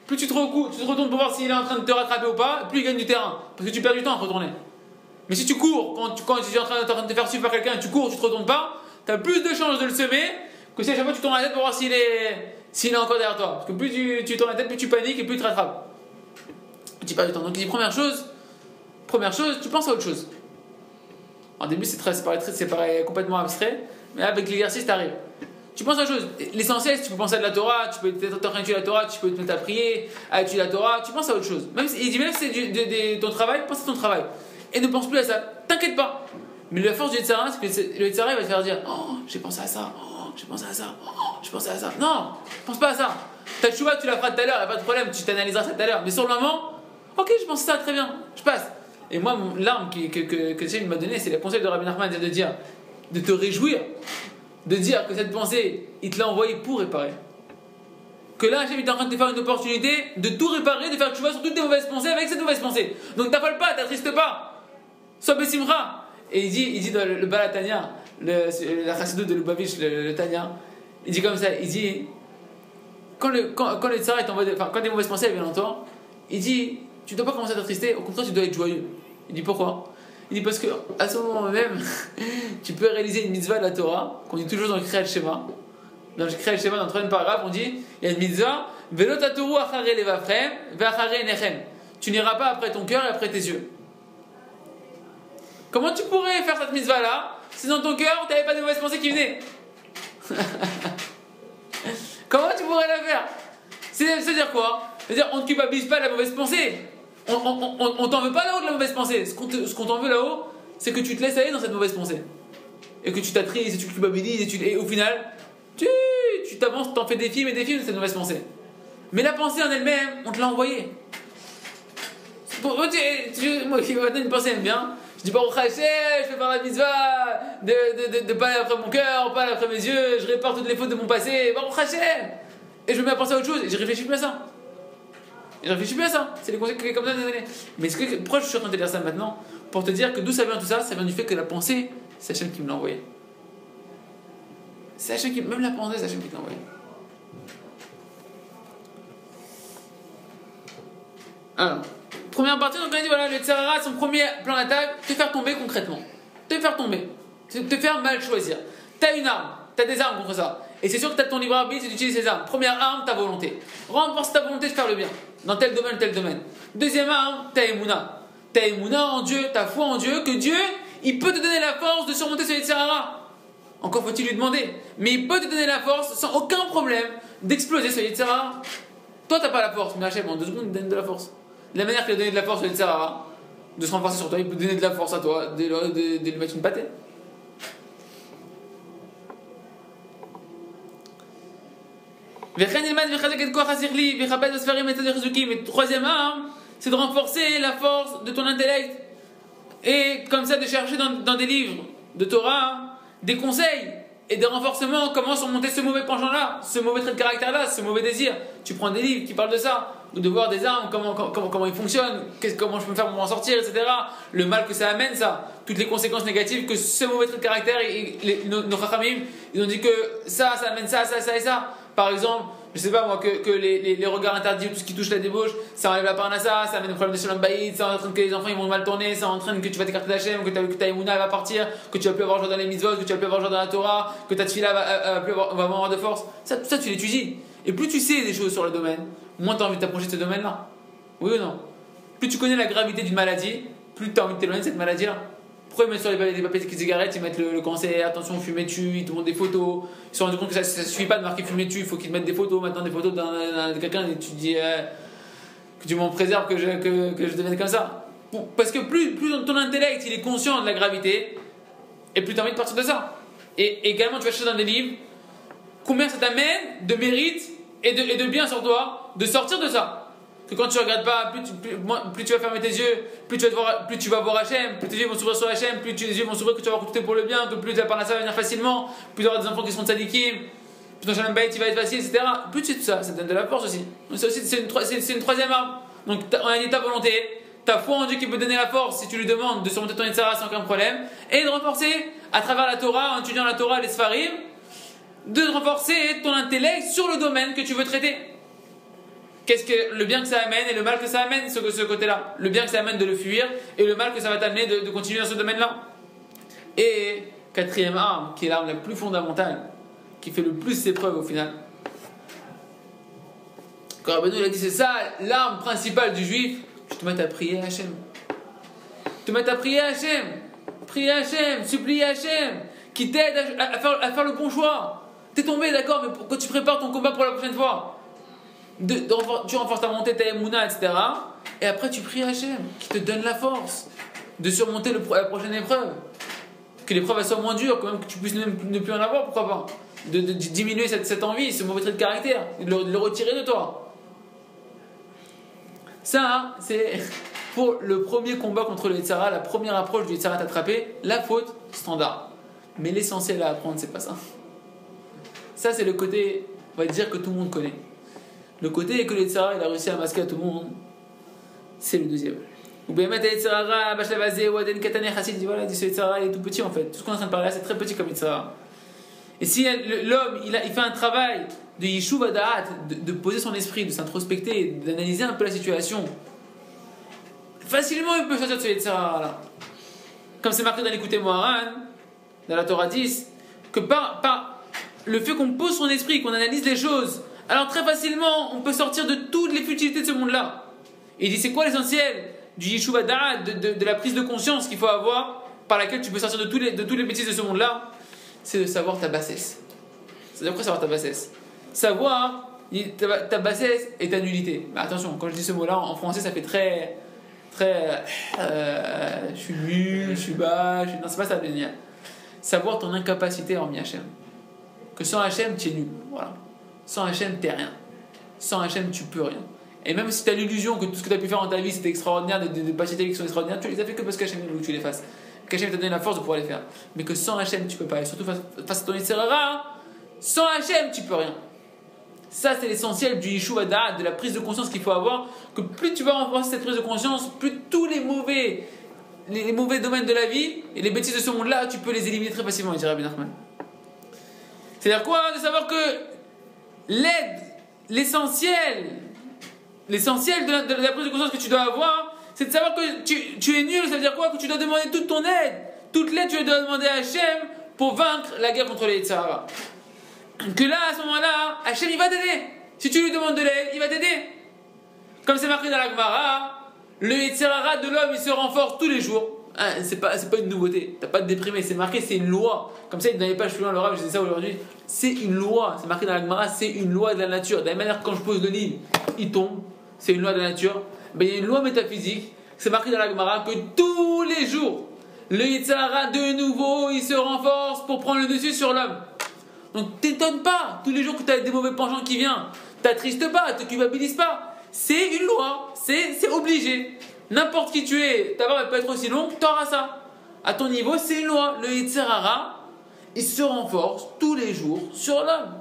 plus tu te, tu retournes pour voir s'il est en train de te rattraper ou pas, plus il gagne du terrain. Parce que tu perds du temps à te retourner. Mais si tu cours, quand tu, tu es en train, de te faire suivre par quelqu'un et tu cours, tu te retournes pas, tu as plus de chances de le semer que si à chaque fois tu tournes la tête pour voir s'il est, s'il est encore derrière toi. Parce que plus tu, tu tournes la tête, plus tu paniques et plus il te rattrape. Tu perds du temps. Donc il dit première chose, première chose, tu penses à autre chose. En début, c'est très, très- complètement abstrait, mais avec l'exercice, t'arrives. Tu penses à autre chose. L'essentiel, tu peux penser à de la Torah, tu peux être en train d'étudier la Torah, tu peux te mettre à prier, à étudier la Torah, tu penses à autre chose. Il dit même si c'est de, de- ton travail, pense à ton travail. Et ne pense plus à ça. T'inquiète pas. Mais la force du Yetzirah, c'est que le il va te faire dire Oh, j'ai pensé à ça, oh, j'ai pensé à ça, oh, j'ai pensé à ça. Non, pense pas à ça. Ta chouva, tu la feras tout à l'heure, y a pas de problème, tu t'analyseras ça tout à l'heure. Mais sur le moment, ok, je pense à ça, très bien, je passe. Et moi, l'arme que, que, que m'a donnée, c'est le conseil de Rabbi Nachman, c'est de dire, de te réjouir, de dire que cette pensée, il te l'a envoyée pour réparer. Que là, Hachem est en train de te faire une opportunité de tout réparer, de faire tu vois sur toutes tes mauvaises pensées avec cette mauvaise pensée. Donc t'affole pas, t'attristes pas. Sois Bessimra. Et il dit, il dit dans le, le Balatania, la chassidut de Lubavitch, le, Tania, il dit comme ça, il dit, quand le, quand, quand le enfin, quand des mauvaises pensées viennent en toi, il dit, tu dois pas commencer à t'attrister, au contraire, tu dois être joyeux. Il dit pourquoi? Il dit parce que à ce moment même, tu peux réaliser une mitzvah de la Torah, qu'on dit toujours dans le Kriyat Shema. Dans le Kriyat Shema, dans le troisième paragraphe, on dit, il y a une mitzvah. Tu n'iras pas après ton cœur et après tes yeux. Comment tu pourrais faire cette mitzvah là si dans ton cœur tu n'avais pas de mauvaises pensées qui venaient? Comment tu pourrais la faire? C'est- C'est-à-dire quoi? C'est-à-dire on ne culpabilise pas la mauvaise pensée. On, t'en veut pas là-haut de la mauvaise pensée. Ce qu'on t'en veut là-haut, c'est que tu te laisses aller dans cette mauvaise pensée. Et que tu t'attristes et tu culpabilises et, tu, et au final, tu tu t'avances, t'en fais des films et des films de cette mauvaise pensée. Mais la pensée en elle-même, on te l'a envoyée. Tu- tu- moi qui maintenant une pensée aime bien, je dis pas au Hachem, je fais par la mitzvah, de, de, pas après mon cœur, pas aller après mes yeux, je répare toutes les fautes de mon passé, Baruch Hachem Et je me mets à penser à autre chose, et je réfléchis plus à ça. Et je réfléchis plus à ça, c'est les conseils que comme ça des années. Mais que, pourquoi je suis en train de dire ça maintenant Pour te dire que d'où ça vient tout ça Ça vient du fait que la pensée, c'est Hachem qui me l'a envoyé. C'est qui, même la pensée, c'est Hachem qui l'a envoyé. Alors, première partie, donc on a dit voilà, le Tsarara, son premier plan d'attaque, te faire tomber concrètement. Te faire tomber. Te faire mal choisir. T'as une arme, t'as des armes contre ça. Et c'est sûr que t'as ton libre arbitre, c'est d'utiliser ces armes. Première arme, ta volonté. Renforce ta volonté de faire le bien. Dans tel domaine, tel domaine. Deuxième arme, ta émouna. En Dieu, ta foi en Dieu, que Dieu, il peut te donner la force de surmonter ce Tsarara. Encore faut-il lui demander. Mais il peut te donner la force, sans aucun problème, d'exploser ce Tsarara. Toi, t'as pas la force, mais Hachem, en deux secondes, il te donne de la force. La manière qu'il a donné de la force au Yetzirah, de se renforcer sur toi, il peut donner de la force à toi, de, de- de- de lui mettre une pâtée. Et troisième arme, c'est de renforcer la force de ton intellect. Et comme ça, de chercher dans, des livres de Torah des conseils et des renforcements, comment surmonter ce mauvais penchant-là, ce mauvais trait de caractère-là, ce mauvais désir. Tu prends des livres qui parlent de ça, ou de voir des armes, comment, ils fonctionnent, comment je peux faire pour m'en sortir, etc. Le mal que ça amène, ça, toutes les conséquences négatives que ce mauvais trait de caractère, nos, nos ils ont dit que ça, ça amène ça, ça, ça et ça. Par exemple, je sais pas moi, que, les, regards interdits ou tout ce qui touche la débauche, ça enlève la parnassa, ça amène des problèmes de shalom baïd, ça entraîne que les enfants ils vont mal tourner, ça entraîne que tu vas t'écarter d'Hachem, que ta, que ta Emouna va partir, que tu vas plus avoir jour dans les mitzvot, que tu vas plus avoir jour dans la Torah, que ta tefila va, va, va, plus avoir, avoir de force. Ça, tout ça tu l'étudies. Et plus tu sais des choses sur le domaine, moins tu as envie de t'approcher de ce domaine-là. Oui ou non? Plus tu connais la gravité d'une maladie, plus tu as envie de t'éloigner de cette maladie-là. Pourquoi ils mettent sur les papiers, des papiers de cigarettes, ils mettent le, le cancer, attention, fumez dessus, ils te montrent des photos. Ils se rendus compte que ça, ça suffit pas de marquer fumez dessus, il faut qu'ils te mettent des photos, maintenant des photos de quelqu'un et tu dis euh, que tu m'en préserves, que je, que, je devienne comme ça. Parce que plus, plus ton intellect il est conscient de la gravité, et plus tu as envie de partir de ça. Et également, tu vas chercher dans des livres combien ça t'amène de mérite et de, et de bien sur toi de sortir de ça. Que quand tu regardes pas, plus tu, tu vas fermer tes yeux, plus tu vas, voir, plus tu vas voir Hachem, plus tes yeux vont s'ouvrir sur Hachem, plus tu- tes yeux vont s'ouvrir que tu vas est pour le bien, que plus la parnassa va venir facilement, plus tu auras des enfants qui seront tzadikim, plus ton shalom bayit il va être facile, etc. Plus tu sais tout ça, ça te donne de la force aussi. Ça aussi, c'est une, troi- c'est- c'est une troisième arme. Donc on a dit ta volonté, ta foi en Dieu qui peut donner la force si tu lui demandes de surmonter ton Yitzhara sans aucun problème, et de renforcer à travers la Torah, en étudiant la Torah, les Sfarim, de renforcer ton intellect sur le domaine que tu veux traiter. Qu'est-ce que le bien que ça amène et le mal que ça amène, ce, ce côté-là Le bien que ça amène de le fuir et le mal que ça va t'amener de, de continuer dans ce domaine-là. Et quatrième arme, qui est l'arme la plus fondamentale, qui fait le plus ses preuves au final. Quand Rabbeinu a dit c'est ça, l'arme principale du juif, tu te mets à prier Hachem. Te mets à prier Hachem. Prier Hachem, supplier Hachem, qui t'aide à faire le bon choix. T'es tombé, d'accord, mais pour- quand tu prépares ton combat pour la prochaine fois, tu renforces ta montée, ta émouna, etc. Et après, tu pries Hachem, qui te donne la force de surmonter la prochaine épreuve. Que l'épreuve soit moins dure, quand même que tu puisses ne plus en avoir, pourquoi pas. De, diminuer cette, envie, ce mauvais trait de caractère, de le, retirer de toi. Ça, hein, c'est pour le premier combat contre le Yetzara, la première approche du Yetzara t'attraper, la faute standard. Mais l'essentiel à apprendre, c'est pas ça. Ça, c'est le côté, on va dire, que tout le monde connaît. Le côté que le Yetzara, il a réussi à masquer à tout le monde, c'est le deuxième. Ou bien mettre Yetzara, Bashlavaze, Waden, Katane, Chassid, il dit voilà, ce il est tout petit en fait. Tout ce qu'on est en train de parler là, c'est très petit comme Yetzara. Et si l'homme, il, il fait un travail de Yishuv de, de poser son esprit, de s'introspecter, d'analyser un peu la situation, facilement il peut sortir de ce Yetzara là. Comme c'est marqué dans l'écouter Moharan, dans la Torah 10, que par, par le fait qu'on pose son esprit, qu'on analyse les choses, alors très facilement on peut sortir de toutes les futilités de ce monde-là. Il dit c'est quoi l'essentiel du Yishuv Adaat, de, de- la prise de conscience qu'il faut avoir, par laquelle tu peux sortir de tous les, de tous les bêtises de ce monde-là? C'est de savoir ta bassesse. C'est-à-dire quoi savoir ta bassesse? Savoir ta, bassesse et ta nullité. Mais attention, quand je dis ce mot-là, en français, ça fait très. très. euh, je suis nul, je suis bas, je suis. Non, c'est pas ça, Bénia. Savoir ton incapacité hormis Hachem. Que sans Hachem, tu es nul. Voilà. Sans Hachem, t'es rien. Sans Hachem, tu peux rien. Et même si tu as l'illusion que tout ce que tu as pu faire dans ta vie c'était extraordinaire, des, des capacités qui sont extraordinaires, tu les as fait que parce qu'Hachem voulait que tu les fasses. Qu'Hachem t'a donné la force de pouvoir les faire. Mais que sans Hachem, tu peux pas. Et surtout face, à ton Yitzhara, sans Hachem, tu peux rien. Ça, c'est l'essentiel du Yishuv Da'at, de la prise de conscience qu'il faut avoir. Que plus tu vas renforcer cette prise de conscience, plus tous les mauvais, les, domaines de la vie et les bêtises de ce monde-là, tu peux les éliminer très facilement, il dirait Rabbi Nachman. C'est-à-dire quoi? De savoir que l'aide, l'essentiel, l'essentiel de, la- prise de conscience que tu dois avoir, c'est de savoir que tu, es nul. Ça veut dire quoi? Que tu dois demander toute ton aide. Toute l'aide, tu dois demander à Hachem pour vaincre la guerre contre les Yitzhara. Que là, à ce moment-là, Hachem, il va t'aider. Si tu lui demandes de l'aide, il va t'aider. Comme c'est marqué dans la Gemara, le Yitzhara de l'homme, il se renforce tous les jours. Hein, c'est pas, pas une nouveauté. T'as pas de déprimé, c'est marqué, c'est une loi. Comme ça, il n'avait pas plus loin le je disais ça aujourd'hui. C'est une loi. C'est marqué dans la Gemara, c'est une loi de la nature. De la même manière quand je pose le livre, il tombe. C'est une loi de la nature. Ben, il y a une loi métaphysique. C'est marqué dans la Gemara que tous les jours, le Yitzhara de nouveau, il se renforce pour prendre le dessus sur l'homme. Donc t'étonnes pas, tous les jours que tu as des mauvais penchants qui viennent, t'attristes pas, te culpabilise pas. C'est une loi, c'est obligé. N'importe qui tu es, ta barbe peut être aussi longue, t'auras ça. À ton niveau, c'est une loi. Le Yitzhara, il se renforce tous les jours sur l'homme.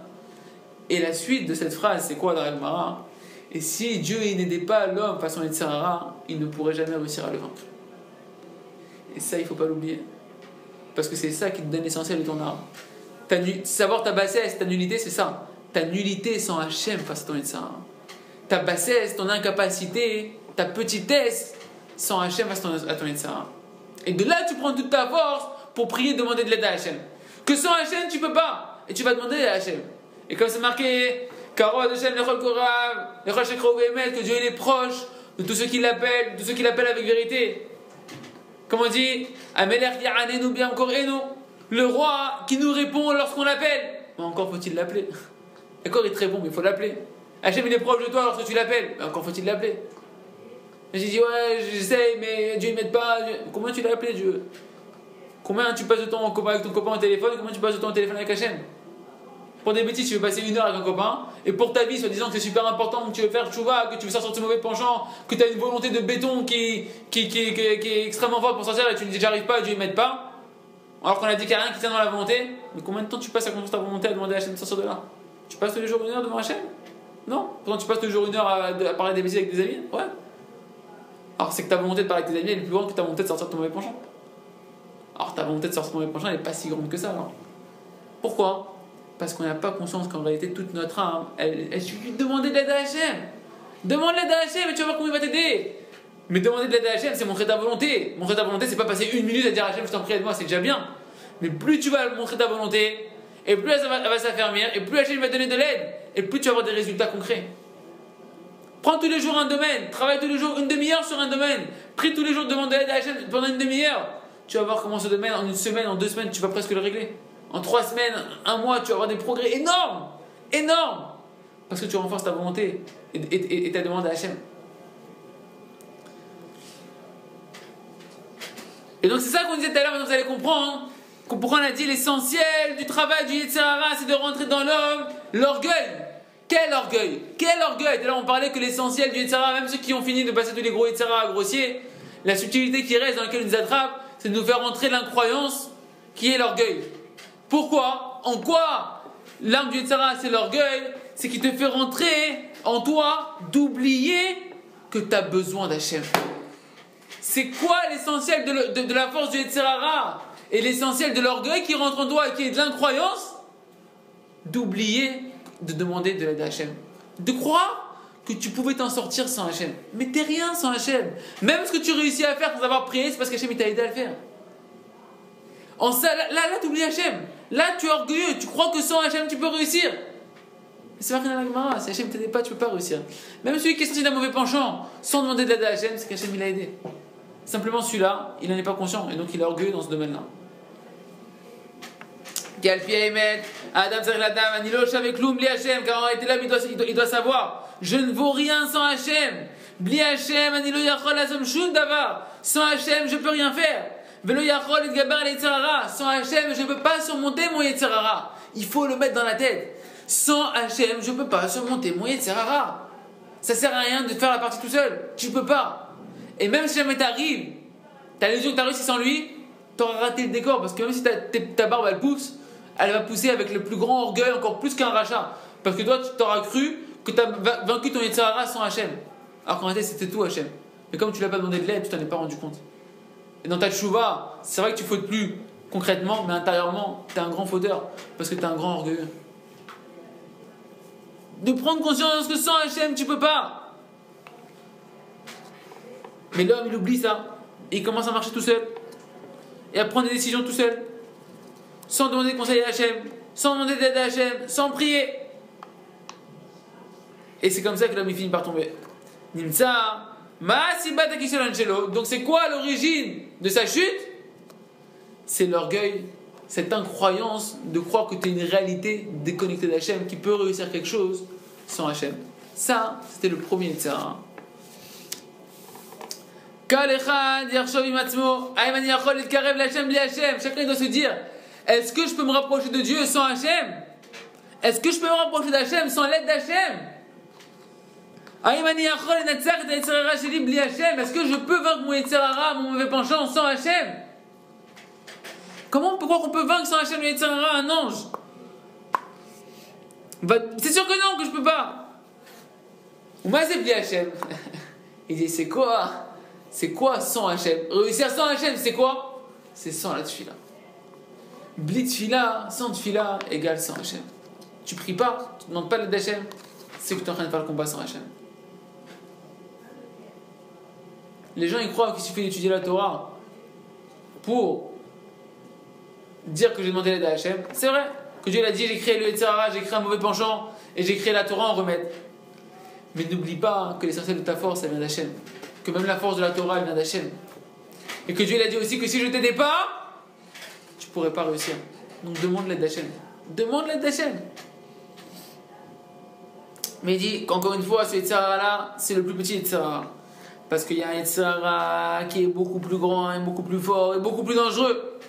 Et la suite de cette phrase, c'est quoi dans la Gemara? Et si Dieu n'aidait pas l'homme façon Yitzhara, il ne pourrait jamais réussir à le vaincre. Et ça, il faut pas l'oublier. Parce que c'est ça qui te donne l'essentiel de ton art. Ta savoir ta bassesse, ta nullité, c'est ça. ta nullité sans Hachem face à ton Yetzirara. Ta bassesse, ton incapacité, ta petitesse sans Hachem à ton Yetzirara. Et de là, tu prends toute ta force pour prier, demander de l'aide à Hachem. Que sans Hachem, tu peux pas. Et tu vas demander à Hachem. Et comme c'est marqué, que Dieu est proche de tous ceux qui l'appellent, de tous ceux qui l'appellent avec vérité. Comme on dit, bien encore le roi qui nous répond lorsqu'on l'appelle. Mais encore faut-il l'appeler. D'accord, il te répond, mais il faut l'appeler. Hachem, il est proche de toi lorsque tu l'appelles. Mais encore faut-il l'appeler. J'ai dit, ouais, j'essaye, mais Dieu ne m'aide pas. Combien tu l'as appelé, Dieu? Combien tu passes de temps avec ton copain au téléphone? Combien tu passes de temps au téléphone avec Hachem? Pour des bêtises, tu veux passer une heure avec un copain, et pour ta vie, soit disant que c'est super important, que tu veux faire chouva, que tu veux sortir de mauvais penchant, que tu as une volonté de béton qui, qui, qui, qui, est extrêmement forte pour sortir, et tu ne dis j'arrive pas, Dieu ne m'aide pas. Alors qu'on a dit qu'il n'y a rien qui tient dans la volonté, mais combien de temps tu passes à construire ta volonté à demander à Hachem de sortir de là? Tu passes tous les jours une heure devant Hachem? Non? Pourtant tu passes tous les jours une heure à, parler des bêtises avec des amis? Ouais. Alors c'est que ta volonté de parler avec tes amis est plus grande que ta volonté de sortir de ton mauvais penchant. Alors ta volonté de sortir de ton mauvais penchant n'est pas si grande que ça. Pourquoi? Parce qu'on n'a pas conscience qu'en réalité toute notre âme, elle, elle suffit de demander de l'aide à Hachem. Demande l'aide à Hachem et tu vas voir comment il va t'aider. Mais demander de l'aide à Hachem, c'est montrer ta volonté. Montrer ta volonté, c'est pas passer une minute à dire Hachem, je t'en prie, aide-moi, c'est déjà bien. Mais plus tu vas montrer ta volonté, et plus elle va, va s'affermir, et plus Hachem va te donner de l'aide, et plus tu vas avoir des résultats concrets. Prends tous les jours un domaine, travaille tous les jours une demi-heure sur un domaine, prie tous les jours, demande de l'aide à Hachem pendant une demi-heure. Tu vas voir comment ce domaine, en une semaine, en deux semaines, tu vas presque le régler. En trois semaines, un mois, tu vas avoir des progrès énormes, énormes, parce que tu renforces ta volonté et, ta demande à Hachem. Et donc c'est ça qu'on disait tout à l'heure, vous allez comprendre pourquoi on a dit l'essentiel du travail du Yetzirara, c'est de rentrer dans l'homme l'orgueil. Quel orgueil Quel orgueil là on parlait que l'essentiel du Yetzirara, même ceux qui ont fini de passer tous les gros Yetzirara grossiers, la subtilité qui reste dans laquelle ils nous attrapent, c'est de nous faire rentrer l'incroyance qui est l'orgueil. Pourquoi? En quoi l'arme du Yetzirara c'est l'orgueil? C'est qui te fait rentrer en toi d'oublier que tu as besoin d'Hachem. C'est quoi l'essentiel de, la force du Yetzirara Et l'essentiel de l'orgueil qui rentre en toi et qui est de l'incroyance? D'oublier de demander de l'aide à Hachem. De croire que tu pouvais t'en sortir sans Hachem. Mais t'es rien sans Hachem. Même ce que tu réussis à faire sans avoir prié, c'est parce qu'Hachem t'a aidé à le faire. En ça, là, là, là t'oublies Hachem. Là, tu es orgueilleux. Tu crois que sans Hachem, tu peux réussir. C'est pas rien à la Si Hachem t'aide pas, tu peux pas réussir. Même celui qui est sorti d'un mauvais penchant, sans demander de l'aide à Hachem, c'est qu'Hachem il l'a aidé. Simplement celui-là, il n'en est pas conscient et donc il est orgueilleux dans ce domaine-là. Adam avec l'oum, Hachem, car en réalité là, il doit, il doit, savoir, je ne vaux rien sans Hachem. Bli Hachem, Anilo Yachol Azam Shun Davar. Sans Hachem, je peux rien faire. Velo Yachol et Gabar Sans Hachem, je ne peux pas surmonter mon Yetzirara. Il faut le mettre dans la tête. Sans Hachem, je ne peux pas surmonter mon Yetzirara. Ça sert à rien de faire la partie tout seul. Tu peux pas. Et même si jamais t'arrives, t'as yeux que t'as réussi sans lui, t'auras raté le décor parce que même si ta, barbe elle pousse, elle va pousser avec le plus grand orgueil, encore plus qu'un rachat. Parce que toi, tu t'auras cru que tu as vaincu ton Yetzirara sans Hachem. Alors qu'en réalité, c'était tout Hachem. Mais comme tu l'as pas demandé de l'aide, tu t'en es pas rendu compte. Et dans ta chouva, c'est vrai que tu fautes plus concrètement, mais intérieurement, tu es un grand fauteur parce que tu es un grand orgueilleux. De prendre conscience que sans Hachem, tu peux pas. Mais l'homme, il oublie ça. Et il commence à marcher tout seul. Et à prendre des décisions tout seul. Sans demander conseil à Hachem. Sans demander d'aide à Hachem. Sans prier. Et c'est comme ça que l'homme, finit par tomber. Nimsa. Donc c'est quoi l'origine de sa chute? C'est l'orgueil, cette incroyance de croire que tu es une réalité déconnectée d'Hachem qui peut réussir quelque chose sans Hachem. Ça, c'était le premier Tzara. Chacun doit se dire Est-ce que je peux me rapprocher de Dieu sans Hachem? Est-ce que je peux me rapprocher d'Hachem sans l'aide d'Hachem? Est-ce que je peux vaincre mon Yetzirara, mon mauvais penchant sans Hachem? Comment on peut croire qu'on peut vaincre sans Hachem le Yetzirara, un ange? C'est sûr que non, que je peux pas. Ou Hachem. Il dit C'est quoi? C'est quoi sans Hachem? Réussir sans Hachem, c'est quoi? C'est sans la tfila. Blit tfila, sans tfila, égale sans Hachem. tu pries pas, tu ne demandes pas l'aide d'Hachem, c'est que tu es en train de faire le combat sans Hachem. Les gens ils croient qu'il suffit d'étudier la Torah pour dire que j'ai demandé l'aide à. C'est vrai que Dieu l'a dit j'ai créé le Yetzirah, j'ai créé un mauvais penchant et j'ai créé la Torah en remède. Mais n'oublie pas que l'essentiel de ta force, ça vient d'Hachem. Que même la force de la Torah, elle vient d'Hachem. Et que Dieu l'a dit aussi que si je t'aidais pas, tu pourrais pas réussir. Donc demande l'aide d'Hachem. Demande l'aide d'Hachem. Mais il dit qu'encore une fois, ce Yetzirah-là, c'est le plus petit Yetzirah. Parce qu'il y a un Yetzirah qui est beaucoup plus grand et beaucoup plus fort et beaucoup plus dangereux.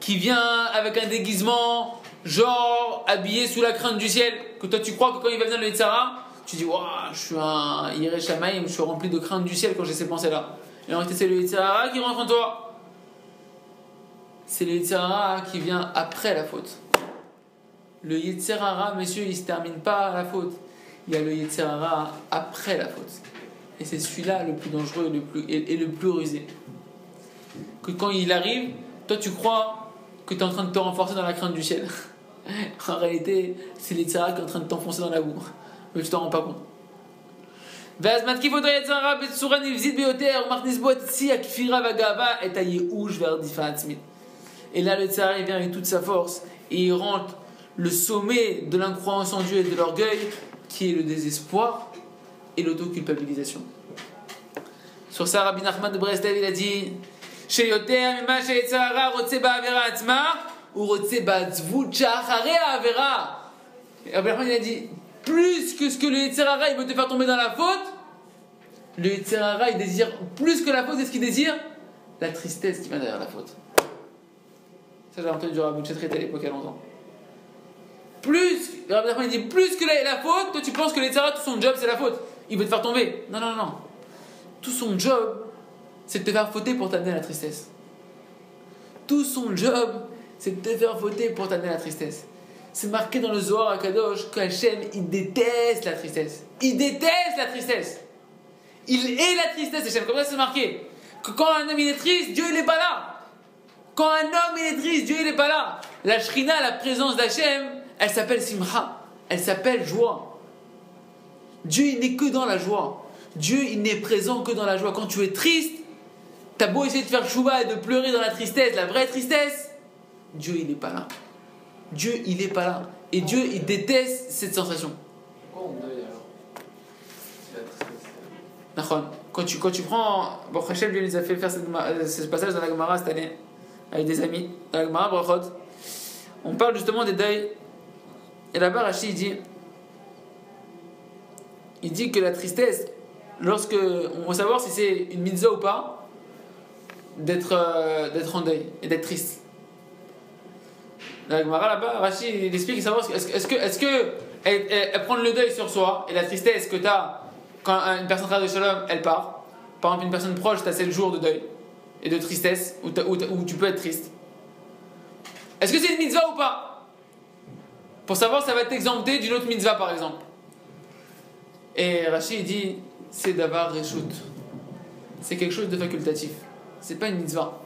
Qui vient avec un déguisement, genre habillé sous la crainte du ciel. Que toi tu crois que quand il va venir le Yetzirah, tu dis, waouh, je suis un Yereshamaïm, je suis rempli de crainte du ciel quand j'ai ces pensées-là. Et en réalité, c'est le Yetzirah qui rentre en toi. C'est le qui vient après la faute. Le Yetzirah, messieurs, il ne se termine pas à la faute. Il y a le Yetzirah après la faute. Et c'est celui-là le plus dangereux le plus, et, le plus rusé. Que quand il arrive, toi tu crois que tu es en train de te renforcer dans la crainte du ciel. en réalité, c'est l'Yetzirah qui est en train de t'enfoncer dans la boue. Mais tu t'en rends pas compte. Et là, le tsar, vient avec toute sa force et il rentre le sommet de l'incroyance en Dieu et de l'orgueil, qui est le désespoir et l'autoculpabilisation. Sur ça, Rabbi Nachman de Breslev, il a dit Rabbi Nachman, il a dit plus que ce que le Yetzirara veut te faire tomber dans la faute, le Yetzirara désire plus que la faute, et ce qu'il désire La tristesse qui vient derrière la faute. Ça, j'ai entendu du Rabbi traité à l'époque il y a longtemps. Plus, il dit plus que la, faute, toi tu penses que le Yetzirara, tout son job c'est la faute. Il veut te faire tomber. Non, non, non. Tout son job, c'est de te faire fauter pour t'amener à la tristesse. Tout son job, c'est de te faire fauter pour t'amener à la tristesse. C'est marqué dans le Zohar à Kadosh qu'Hachem, il déteste la tristesse. Il déteste la tristesse. Il est la tristesse, Hachem. Comme ça, c'est marqué? Que quand un homme il est triste, Dieu il n'est pas là. Quand un homme il est triste, Dieu il n'est pas là. La Shrina, la présence d'Hachem, elle s'appelle Simcha. Elle s'appelle joie. Dieu il n'est que dans la joie. Dieu il n'est présent que dans la joie. Quand tu es triste, t'as beau essayer de faire chouva et de pleurer dans la tristesse, la vraie tristesse, Dieu il n'est pas là. Dieu, il n'est pas là. Et Dieu, il déteste cette sensation. Quand tu, quand tu prends. Bon, Hachem, Dieu nous a fait faire ce passage dans la Gemara cette année, avec des amis. On parle justement des deuils. Et là-bas, Rachid, dit. Il dit que la tristesse, lorsque. On veut savoir si c'est une mitzvah ou pas, d'être euh, en deuil et d'être triste. La là-bas, Rachid il explique savoir est-ce que, est-ce que elle, elle, prend le deuil sur soi et la tristesse que tu as quand une personne travaille de shalom, elle part. Par exemple, une personne proche, tu as 7 jours de deuil et de tristesse où, tu peux être triste. Est-ce que c'est une mitzvah ou pas? Pour savoir, ça va t'exempter d'une autre mitzvah par exemple. Et Rachid dit c'est d'avoir reshoot. C'est quelque chose de facultatif. C'est pas une mitzvah.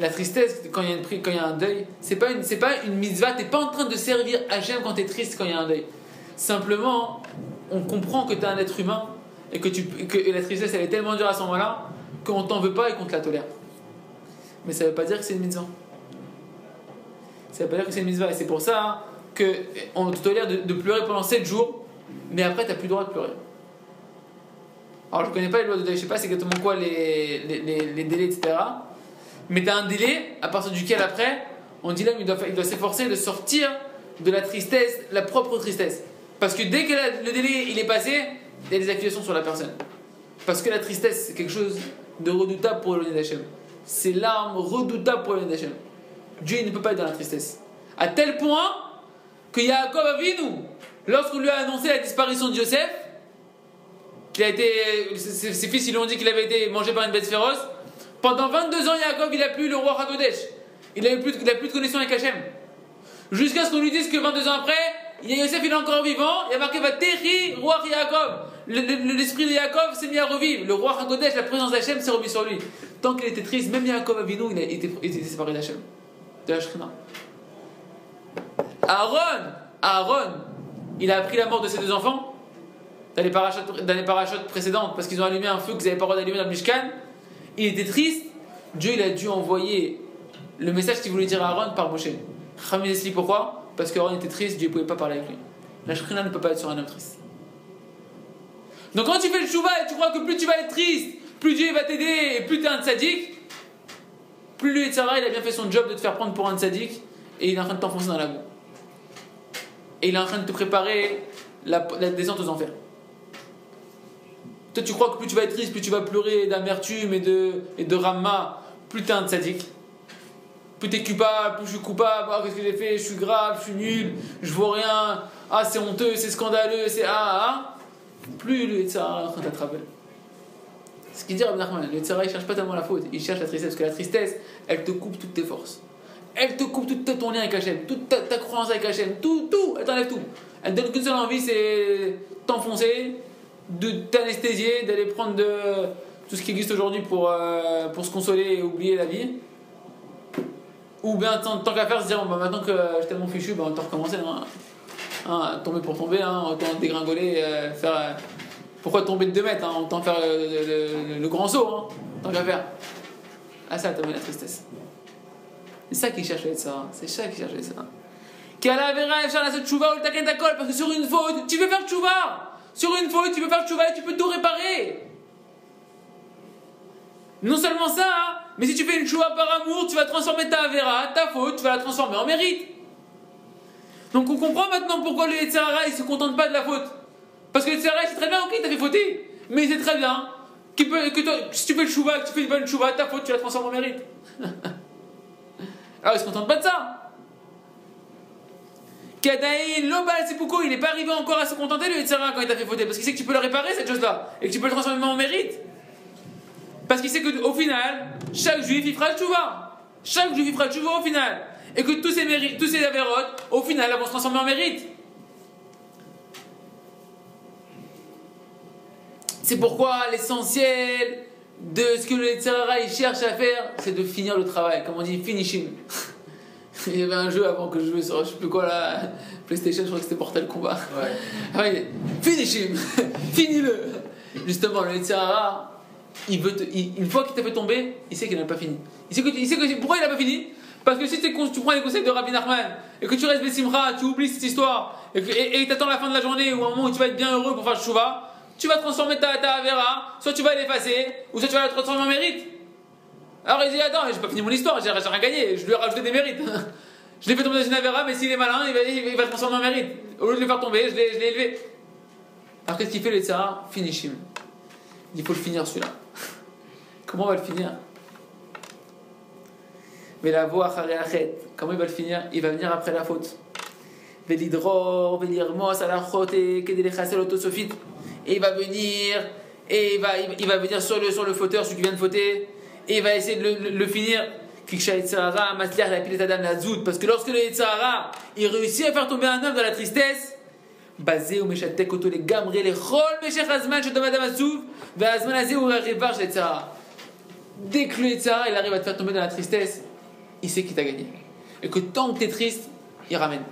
La tristesse, quand il y a, une, quand il y a un deuil, c'est pas une, c'est pas une mitzvah. T'es pas en train de servir Hachem quand tu es triste quand il y a un deuil. Simplement, on comprend que tu es un être humain et que la tristesse elle est tellement dure à ce moment-là qu'on t'en veut pas et qu'on te la tolère. Mais ça veut pas dire que c'est une mitzvah. Ça veut pas dire que c'est une mitzvah. Et c'est pour ça qu'on te tolère de, pleurer pendant 7 jours, mais après t'as plus le droit de pleurer. Alors je connais pas les lois de deuil, je sais pas exactement quoi les, les, les, délais, etc mais tu as un délai à partir duquel après, on dit là, il doit, il doit s'efforcer de sortir de la tristesse, la propre tristesse. Parce que dès que le délai il est passé, il y a des accusations sur la personne. Parce que la tristesse, c'est quelque chose de redoutable pour le d'Hachem. C'est l'arme redoutable pour le d'Hachem. Dieu ne peut pas être dans la tristesse. À tel point que Yaakov Avinu, lorsqu'on lui a annoncé la disparition de Joseph, qu'il a été, ses, fils ils lui ont dit qu'il avait été mangé par une bête féroce, pendant 22 ans, Yaakov, il n'a plus le roi Hakodesh. Il n'a plus, plus de connexion avec Hachem. Jusqu'à ce qu'on lui dise que 22 ans après, Yosef il est encore vivant, il a marqué Vatechi, roi Yaakov. L'esprit de Yaakov s'est mis à revivre. Le roi Hakodesh, la présence d'Hachem s'est remis sur lui. Tant qu'il était triste, même Yaakov Avinu, il, a été, il était séparé d'Hachem. De la Aaron, Aaron, il a appris la mort de ses deux enfants dans les parachutes, précédentes parce qu'ils ont allumé un feu qu'ils n'avaient pas le droit d'allumer dans le Mishkan. Il était triste. Dieu il a dû envoyer le message qu'il voulait dire à Aaron par Moshe. Explique pourquoi? Parce qu'Aaron était triste, Dieu ne pouvait pas parler avec lui. La Shrina ne peut pas être sur un homme triste. Donc quand tu fais le chouva et tu crois que plus tu vas être triste, plus Dieu va t'aider et plus tu es un tzaddik, plus lui et Sarah, il a bien fait son job de te faire prendre pour un tzaddik et il est en train de t'enfoncer dans la boue. Et il est en train de te préparer la, descente aux enfers. Toi, tu crois que plus tu vas être triste, plus tu vas pleurer d'amertume et de, et de ramma, plus tu es un tzaddik. Plus tu es coupable, plus je suis coupable, ah, qu'est-ce que j'ai fait, je suis grave, je suis nul, je vois rien, ah c'est honteux, c'est scandaleux, c'est ah ah. Plus le Yetzara est en train. Ce qu'il dit Rabbi Nachman, le Yetzara il cherche pas tellement la faute, il cherche la tristesse, parce que la tristesse, elle te coupe toutes tes forces. Elle te coupe tout ton lien avec Hachem, toute ta, ta croyance avec Hachem, tout, tout, elle t'enlève tout. Elle te donne qu'une seule envie, c'est t'enfoncer, de t'anesthésier, d'aller prendre de, tout ce qui existe aujourd'hui pour, euh, pour se consoler et oublier la vie. Ou bien tant, tant qu'à faire se dire, bah, maintenant que je suis tellement fichu, bah, on va recommencer. Hein. Hein, tomber pour tomber, hein, autant dégringoler, euh, faire. euh, pourquoi tomber de 2 mètres hein, Autant faire le, grand saut, hein, tant qu'à faire. Ah, ça t'amène la tristesse. C'est ça qui cherche ça, c'est ça qui cherche ça. Tchouva ou le taken takol, parce que sur une faute, tu veux faire tchouva Sur une faute, tu veux faire tchouva et tu peux tout réparer non seulement ça, hein, mais si tu fais une tchouva par amour, tu vas transformer ta avera, ta faute, tu vas la transformer en mérite. Donc on comprend maintenant pourquoi le Yetzirara il se contente pas de la faute. Parce que le Yetzirara sait très bien, ok, t'as fait fauter, mais sait très bien que si tu fais le chouva, que tu fais une bonne chouva, ta faute tu la transformes en mérite. Alors il se contente pas de ça. Kadaï, Lobal, c'est pourquoi il n'est pas arrivé encore à se contenter le Yetzirara quand il t'a fait fauter, parce qu'il sait que tu peux le réparer cette chose-là, et que tu peux le transformer en mérite. Parce qu'il sait qu'au final, chaque juif il fera le chouva. Chaque juif il fera le chouva au final. Et que tous ces, mérites, tous ces avérotes, au final, elles vont se transformer en mérite. C'est pourquoi l'essentiel de ce que le Yetzirara il cherche à faire, c'est de finir le travail. Comme on dit, finishing. il y avait un jeu avant que je jouais sur je sais plus quoi là, PlayStation, je crois que c'était Portal Combat. Ouais. Ouais, finish him, finis-le. Justement, le Yetzirara, il veut te- il- une fois qu'il t'a fait tomber, il sait qu'il n'a pas fini. Il sait que, il sait que pourquoi il n'a pas fini? Parce que si tu prends les conseils de Rabbi Nachman et que tu restes Bessimra, tu oublies cette histoire et t'attends la fin de la journée ou un moment où tu vas être bien heureux pour faire chouva, tu vas transformer ta, Avera, soit tu vas l'effacer ou soit tu vas la transformer en mérite. Alors il dit Attends, j'ai pas fini mon histoire, j'ai rien gagné, je lui ai rajouté des mérites. je l'ai fait tomber dans une Avera, mais s'il est malin, il va, il transformer en mérite. Au lieu de le faire tomber, je l'ai élevé. Alors qu'est-ce qu'il fait le Yetzirah Finish him. Il faut le finir celui-là. Comment on va le finir? Mais la voix comment il va le finir? Il va venir après la faute. Velidror, Velirmos, Alachote, Kedelechasel, Autosophite. Et il va venir, et il va, il va venir sur le, sur le fauteur, celui qui vient de fauter, et il va essayer de le, le, le finir. Parce que lorsque le Yitzhara, il réussit à faire tomber un homme dans la tristesse, basé ou méchatek auto les gamré les chol méchek azman chez madame asouf ve azman azé ou révar chez Dès que le Yitzhara, il arrive à te faire tomber dans la tristesse, il sait qu'il t'a gagné. Et que tant que t'es triste, il ramène.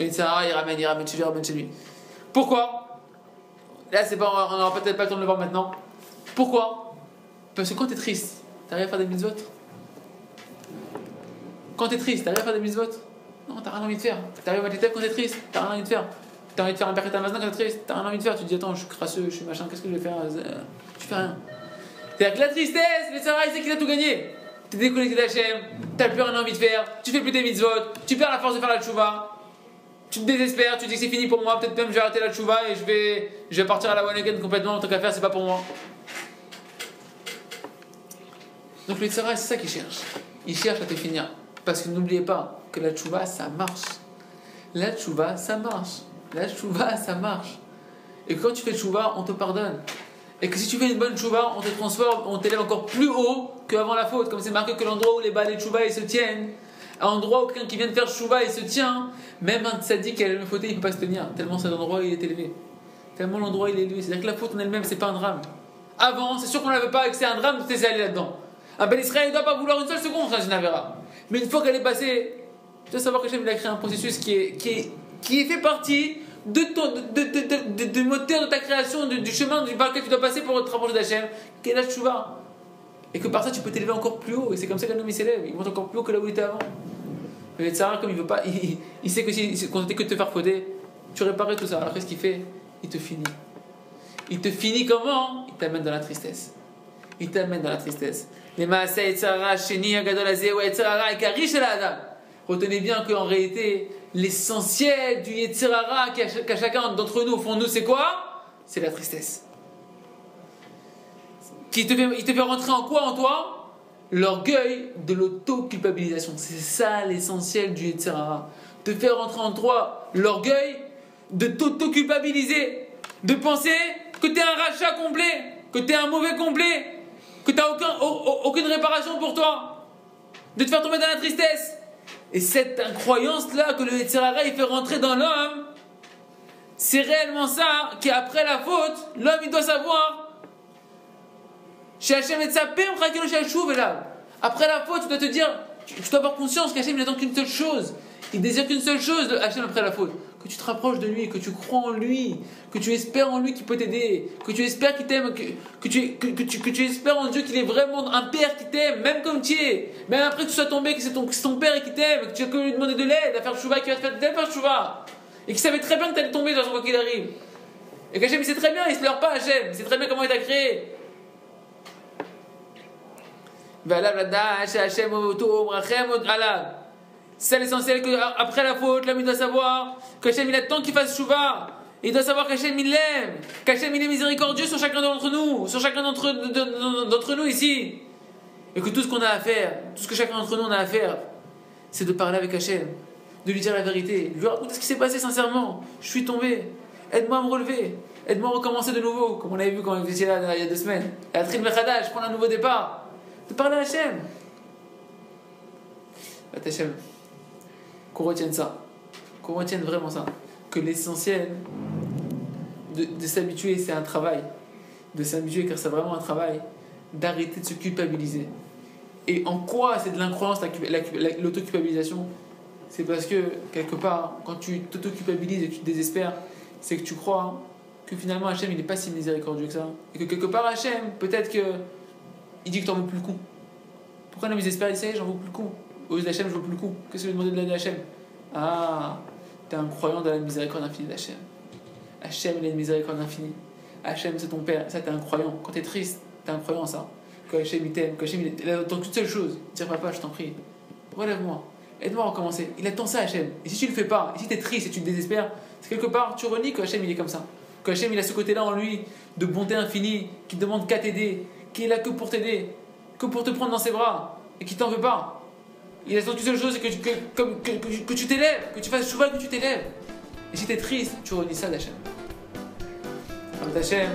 Yetzirah, il ramène, il ramène chez lui, il ramène chez lui. Pourquoi? Là, c'est pas, on n'aura peut-être pas le temps de le voir maintenant. Pourquoi? Parce que quand t'es triste, t'arrives à faire des mitzvot. Quand t'es triste, t'arrives à faire des mitzvot. Non, t'as rien envie de faire. T'arrives à t'éteindre quand t'es triste, t'as rien envie de faire. T'as envie de faire un perket Amazon quand t'es triste, t'as rien envie de faire. Tu dis, attends, je suis crasseux, je suis machin, qu'est-ce que je vais faire? Euh, Tu fais rien. C'est-à-dire que la tristesse, le Sarah, il sait qu'il a tout gagné. T'es déconnecté d'Hachem, t'as plus rien envie de faire, tu fais plus tes mitzvot, tu perds la force de faire la tchouva. Tu te désespères, tu te dis que c'est fini pour moi, peut-être même je vais arrêter la tchouva et je vais, je vais partir à la one again complètement, en tant qu'à faire, c'est pas pour moi. Donc le Tzara, c'est ça qu'il cherche. Il cherche à te finir. Parce que n'oubliez pas que la tchouva, ça marche. La tchouva, ça marche. La tchouva, ça marche. Et quand tu fais tchouva, on te pardonne. Et que si tu fais une bonne tchouva, on te transforme, on t'élève encore plus haut qu'avant la faute. Comme c'est marqué que l'endroit où les balais tchouva ils se tiennent, à l'endroit où quelqu'un qui vient de faire tchouva il se tient, même un tzaddik qui a le fauteuil, il ne peut pas se tenir. Tellement cet endroit il est élevé. Tellement l'endroit il est élevé. C'est-à-dire que la faute en elle-même, c'est pas un drame. Avant, c'est sûr qu'on ne l'avait pas et que c'est un drame de aller là-dedans. Un bel Israël ne doit pas vouloir une seule seconde dans une avéra. Mais une fois qu'elle est passée, Tu dois savoir que Hachem il a créé un processus qui est, qui est, qui fait partie de ton de, de, de, de, moteur de ta création, du chemin par lequel tu dois passer pour te rapprocher d'Hachem, qui est la Tchouva. Et que par ça tu peux t'élever encore plus haut. Et c'est comme ça qu'un homme s'élève, il monte encore plus haut que là où il était avant. Mais Sarah, comme il veut pas, il, il sait que si il comptait que de te faire fauder, tu réparais tout ça. Alors qu'est-ce qu'il fait? Il te finit. Il te finit comment? Il t'amène dans la tristesse. Il t'amène dans la tristesse. Retenez bien qu'en réalité, l'essentiel du Yetzirara qu'à chacun d'entre nous, au fond de nous, c'est quoi? C'est la tristesse. Qui te fait, il te fait rentrer en quoi en toi? L'orgueil de l'auto-culpabilisation. C'est ça l'essentiel du Yetzirara. Te faire rentrer en toi l'orgueil de t'auto-culpabiliser. De penser que tu es un rachat complet, que tu es un mauvais complet, que tu n'as aucun, aucune réparation pour toi. De te faire tomber dans la tristesse. Et cette incroyance-là que le Yetzirara il fait rentrer dans l'homme, c'est réellement ça qu'après la faute, l'homme il doit savoir. Après la faute, tu dois te dire, tu dois avoir conscience qu'Hachem n'attend qu'une seule chose. Il désire qu'une seule chose, Hachem, après la faute. Que tu te rapproches de lui, que tu crois en lui, que tu espères en lui qui peut t'aider, que tu espères qu'il t'aime, que, que, tu, que, tu, espères en Dieu qu'il est vraiment un père qui t'aime, même comme tu es. Même après que tu sois tombé, que c'est ton, ton père qui t'aime, que tu as que lui demander de l'aide, à faire chouva, qui va te faire, faire chouva. Et qu'il savait très bien que tu allais tomber dans quoi qu'il arrive. Et qu'Hachem, il sait très bien, il se pleure pas, Hachem, il sait très bien comment il t'a créé. C'est l'essentiel qu'après la faute, l'homme doit savoir qu'Hachem il attend qu'il fasse chouva. Il doit savoir qu'Hachem il l'aime, qu'Hachem il est miséricordieux sur chacun d'entre nous, sur chacun d'entre nous ici. Et que tout ce qu'on a à faire, tout ce que chacun d'entre nous a à faire, c'est de parler avec Hachem, de lui dire la vérité, lui raconter ce qui s'est passé sincèrement. Je suis tombé, aide-moi à me relever, aide-moi à recommencer de nouveau, comme on avait vu quand on était là il y a deux semaines. Et à Trin je prends un nouveau départ. De parler à Hachem. Hachem qu'on retienne ça, qu'on retienne vraiment ça, que l'essentiel de, s'habituer, c'est un travail, de s'habituer car c'est vraiment un travail, d'arrêter de se culpabiliser. Et en quoi c'est de l'incroyance, l'autoculpabilisation? C'est parce que, quelque part, quand tu t'autoculpabilises et tu te désespères, c'est que tu crois que finalement Hachem il n'est pas si miséricordieux que ça. Et que quelque part Hachem, peut-être que il dit que t'en veux plus le coup. Pourquoi l'homme désespère, il j'en veux plus le coup. Aux yeux d'Hachem, je veux plus le coup. Qu'est-ce que je vais demander de l'aide d'Hachem? Ah, t'es un croyant dans la miséricorde infinie d'Hachem. Hachem, il a une miséricorde infinie. Hachem, c'est ton père. Ça, t'es un croyant. Quand t'es triste, t'es un croyant, ça. Que Hachem, il t'aime. Que Hachem, il attend qu'une seule chose. Dire, papa, je t'en prie. Relève-moi. Aide-moi à recommencer. Il attend ça, Hachem. Et si tu le fais pas, et si t'es triste et tu te désespères, c'est quelque part, tu renies que Hachem, il est comme ça. Que Hachem, il a ce côté-là en lui, de bonté infinie, qui demande qu'à t'aider, qui est là que pour t'aider, que pour te prendre dans ses bras, et qui t'en veut pas. Il attend qu'une seule chose, c'est que, tu, que, que, que, tu t'élèves, que tu fasses chouva, que tu t'élèves. Et si tu es triste, tu redis ça d'Hachem. d'Hachem,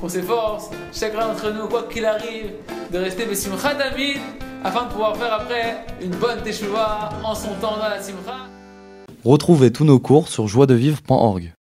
qu'on s'efforce, chacun d'entre nous, quoi qu'il arrive, de rester Besimcha David, afin de pouvoir faire après une bonne teshuva en son temps dans la simcha. Retrouvez tous nos cours sur joiedevivre.org.